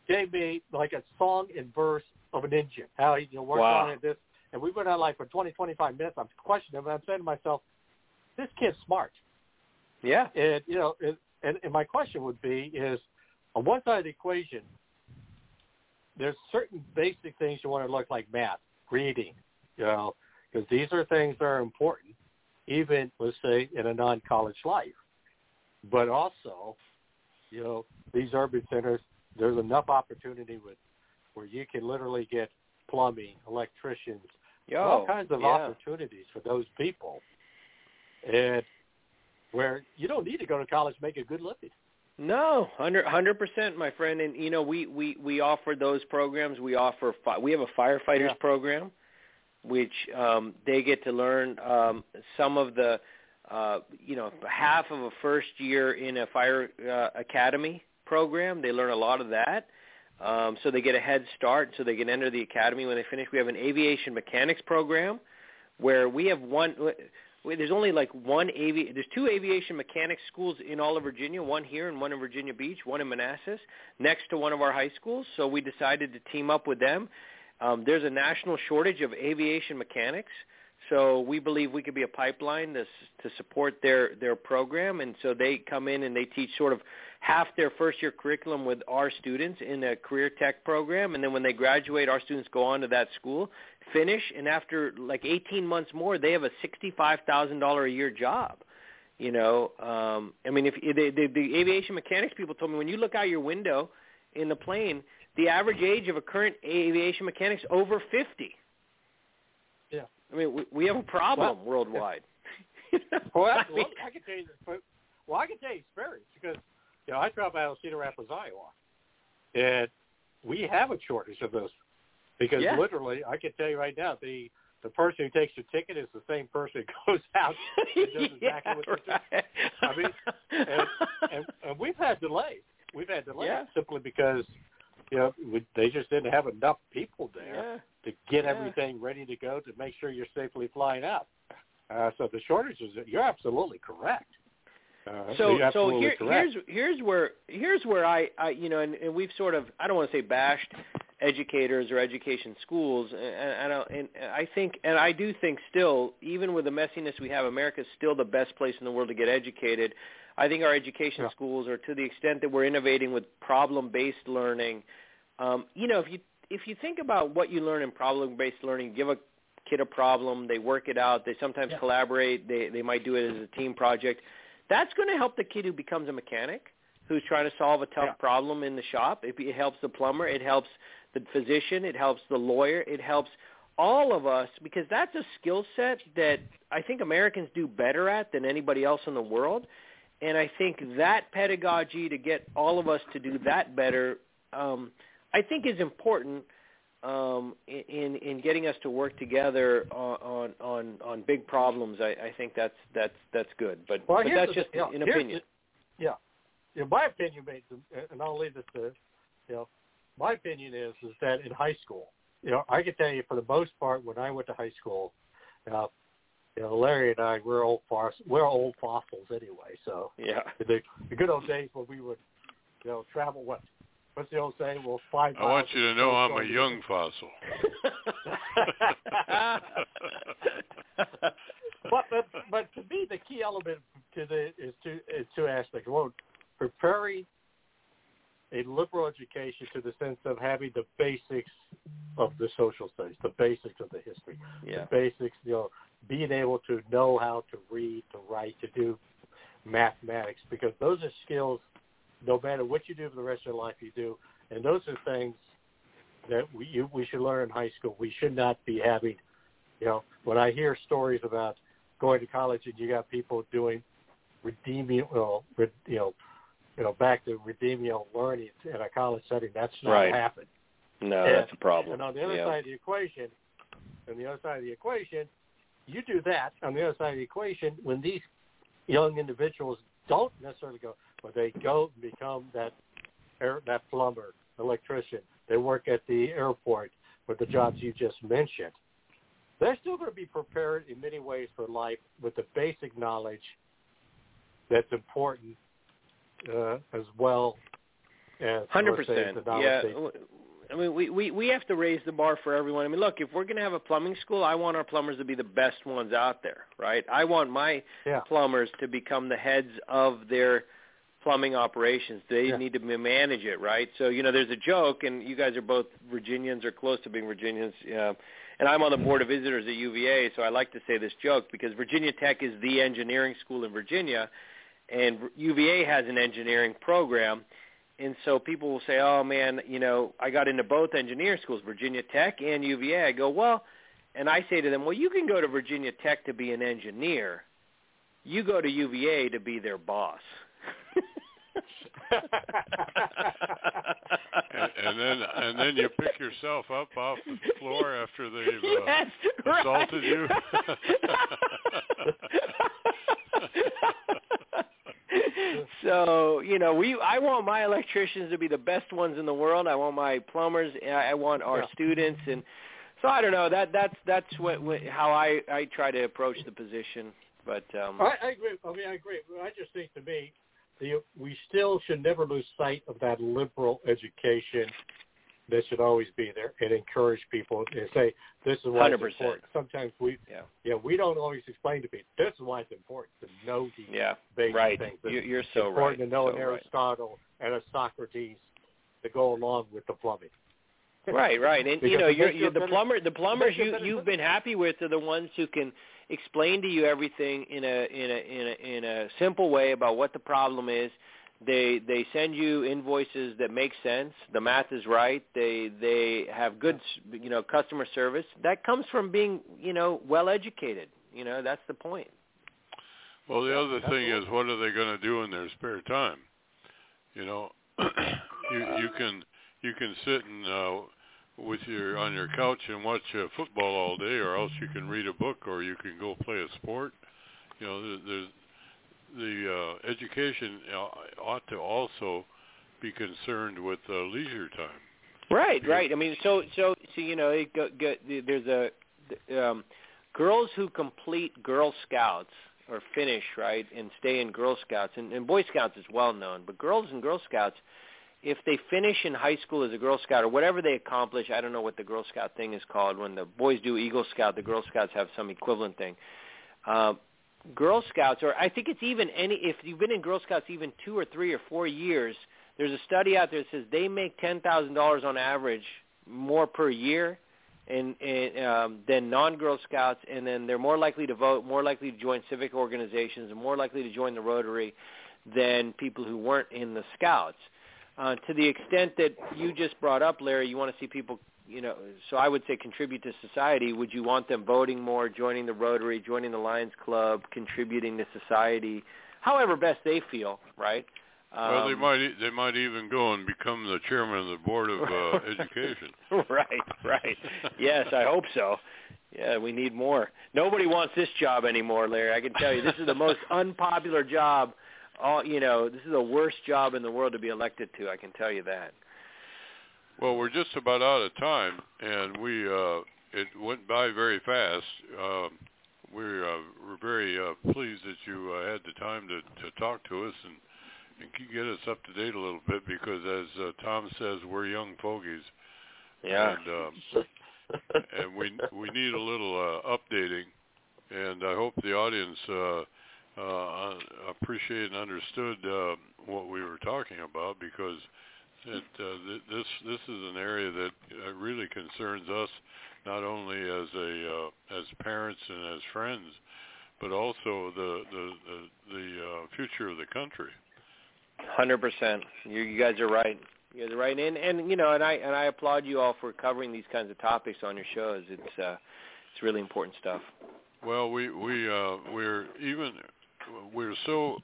gave me like a song and verse of an engine. How he you know worked Wow. on it. This, and we went on like for twenty, twenty-five minutes. I'm questioning him, and I'm saying to myself, "This kid's smart." Yeah. And you know, and, and, and my question would be is on one side of the equation, there's certain basic things you want to look like math, reading, you know, because these are things that are important, even let's say in a non-college life. But also, you know, these urban centers, there's enough opportunity with where you can literally get plumbing, electricians, Yo, all kinds of yeah. opportunities for those people, and where you don't need to go to college to make a good living. No, hundred hundred percent, my friend. And you know, we we we offer those programs. We offer fi- we have a firefighters Yeah. program, which um, they get to learn um, some of the, uh, you know, half of a first year in a fire uh, academy program. They learn a lot of that. Um, so they get a head start, so they can enter the academy when they finish. We have an aviation mechanics program, where we have one. There's only like one avi- there's two aviation mechanics schools in all of Virginia, one here and one in Virginia Beach, one in Manassas, next to one of our high schools. So we decided to team up with them. Um, there's a national shortage of aviation mechanics, so we believe we could be a pipeline to, to support their their program. And so they come in and they teach sort of half their first year curriculum with our students in a career tech program, and then when they graduate, our students go on to that school finish, and after like 18 months more, they have a $65,000 a year job. You know, um, I mean, if the, the, the aviation mechanics people told me when you look out your window in the plane, the average age of a current aviation mechanic's over 50. Yeah. I mean, we, we have a problem Well, worldwide. Well, I, mean- well, I can tell you. This, well, I can tell you experience because you know I travel out of Cedar Rapids, Iowa, and we have a shortage of those because Yeah. literally, I can tell you right now, the the person who takes your ticket is the same person who goes out and does exactly yeah, what you're doing. I mean, and, and, and we've had delays. We've had delays Yeah. simply because you know we, they just didn't have enough people there yeah. to get Yeah. everything ready to go to make sure you're safely flying out. Uh, so the shortages, you're absolutely correct. Uh, so so here, correct. here's here's where here's where I, I you know and, and we've sort of I don't want to say bashed educators or education schools and, and I and I think and I do think still even with the messiness we have America is still the best place in the world to get educated. I think our education Yeah. schools are to the extent that we're innovating with problem based learning. Um, you know if you if you think about what you learn in problem based learning, give a kid a problem, they work it out, they sometimes Yeah. collaborate, they they might do it as a team project That's going to help the kid who becomes a mechanic, who's trying to solve a tough Yeah. problem in the shop. It, it helps the plumber. It helps the physician. It helps the lawyer. It helps all of us because that's a skill set that I think Americans do better at than anybody else in the world. And I think that pedagogy to get all of us to do that better, um, I think is important um, in in getting us to work together on on on, on big problems. I, I think that's that's that's good. But, Well, but that's the- just yeah, an here's opinion. the- yeah, in my opinion, mate, and I'll leave this to, you know, my opinion is is that in high school, you know, I can tell you for the most part when I went to high school, uh, you know, Larry and I we're old foss we're old fossils anyway. So Yeah. the, the good old days when we would, you know, travel what. What's the old saying? Well, five. I want you to know I'm a young fossil. but, but but to me, the key element to the is two is two aspects. One, preparing a liberal education to the sense of having the basics of the social studies, the basics of the history, Yeah. the basics. You know, being able to know how to read, to write, to do mathematics, because those are skills. No matter what you do for the rest of your life, you do, and those are things that we you, we should learn in high school. We should not be having, you know, when I hear stories about going to college and you got people doing redeeming, well, re, you know, you know, back to remedial learning in a college setting. That's not Right. happened. No, And- that's a problem. And on the other Yeah. side of the equation, on the other side of the equation, you do that. On the other side of the equation, when these young individuals don't necessarily go, but they go and become that air, that plumber, electrician. They work at the airport with the jobs you just mentioned. They're still going to be prepared in many ways for life with the basic knowledge that's important uh, as well as hundred percent. Yeah. I mean, we, we we have to raise the bar for everyone. I mean, look, if we're going to have a plumbing school, I want our plumbers to be the best ones out there, right? I want my Yeah. plumbers to become the heads of their plumbing operations. They Yeah. need to manage it, right? So, you know, there's a joke, and you guys are both Virginians or close to being Virginians. Uh, and I'm on the board of visitors at UVA, so I like to say this joke because Virginia Tech is the engineering school in Virginia, and UVA has an engineering program. And so people will say, "Oh man, you know, I got into both engineering schools, Virginia Tech and UVA." I go, "Well," and I say to them, "Well, you can go to Virginia Tech to be an engineer. You go to UVA to be their boss." And, and then and then you pick yourself up off the floor after they've uh, Yes, right. assaulted you. so you know, we I want my electricians to be the best ones in the world. I want my plumbers. I I want our Yeah. students, and so I don't know. That that's that's what, what how I I try to approach the position. But um, I, I agree. I mean, I agree. I just think to me, we still should never lose sight of that liberal education that should always be there and encourage people and say this is why it's 100%. important. Sometimes we, yeah, yeah, we don't always explain to people this is why it's important to know these yeah, basic right. things. You, It's you're so important right. to know so an right. Aristotle and a Socrates to go along with the plumbing. Right, right, and you know, you're, you you're the plumber. The plumbers you a you better you've been happy with are the ones who can explain to you everything in a in a in a in a simple way about what the problem is. They they send you invoices that make sense. The math is right. They they have good you know customer service. That comes from being you know well educated. You know that's the point. Well, the other thing is, what are they going to do in their spare time? You know, you you can you can sit and uh, with your on your couch and watch uh, football all day, or else you can read a book, or you can go play a sport. You know, there- there's the uh, education uh, ought to also be concerned with uh, leisure time. Right, right. I mean, so so so you know, it go, go, there's a um, girls who complete Girl Scouts or finish right and stay in Girl Scouts and, and Boy Scouts is well known, but girls and Girl Scouts, if they finish in high school as a Girl Scout or whatever they accomplish, I don't know what the Girl Scout thing is called. When the boys do Eagle Scout, the Girl Scouts have some equivalent thing. Uh, Girl Scouts, or I think it's even any if you've been in Girl Scouts even two or three or four years, there's a study out there that says they make ten thousand dollars on average more per year and, and um, than non-Girl Scouts, and then they're more likely to vote, more likely to join civic organizations, and more likely to join the Rotary than people who weren't in the Scouts. To the extent that you just brought up, Larry, you want to see people, you know, so I would say contribute to society. Would you want them voting more, joining the Rotary, joining the Lions Club, contributing to society, however best they feel, right? Um, well, they might e- they might even go and become the chairman of the board of uh, education. right, right. Yes, I hope so. Yeah, we need more. Nobody wants this job anymore, Larry. I can tell you, this is the most unpopular job. All you know, this is the worst job in the world to be elected to. I can tell you that. Well, we're just about out of time, and we uh, it went by very fast. Um, we're uh, we're very uh, pleased that you uh, had the time to to talk to us and and get us up to date a little bit because, as uh, Tom says, we're young fogies. Yeah. And um, and we we need a little uh, updating, and I hope the audience uh, uh, appreciated and understood uh, what we were talking about because it, uh, th- this this is an area that uh, really concerns us not only as a uh, as parents and as friends, but also the the the, the uh, future of the country. Hundred percent. You, you guys are right. You guys are right, and and you know, and I and I applaud you all for covering these kinds of topics on your shows. It's uh, it's really important stuff. Well, we we uh, we're even we're so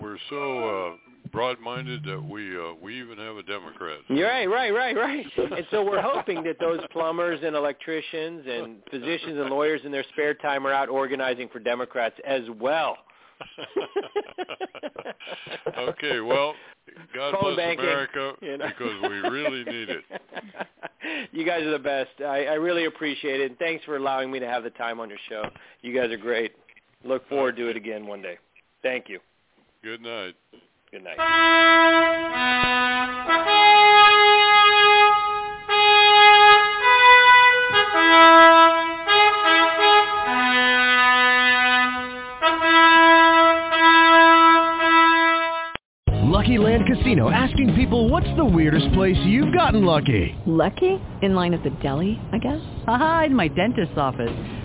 we're so uh, broad-minded that we uh, we even have a Democrat. You're right, right, right, right. and so we're hoping that those plumbers and electricians and physicians and lawyers in their spare time are out organizing for Democrats as well. okay, well, God Phone bless banking, America you know. because we really need it. you guys are the best. I, I really appreciate it. And thanks for allowing me to have the time on your show. You guys are great. Look forward to it again one day. Thank you. Good night. Good night. Lucky Land Casino asking people what's the weirdest place you've gotten lucky? Lucky? In line at the deli, I guess? Aha, in my dentist's office.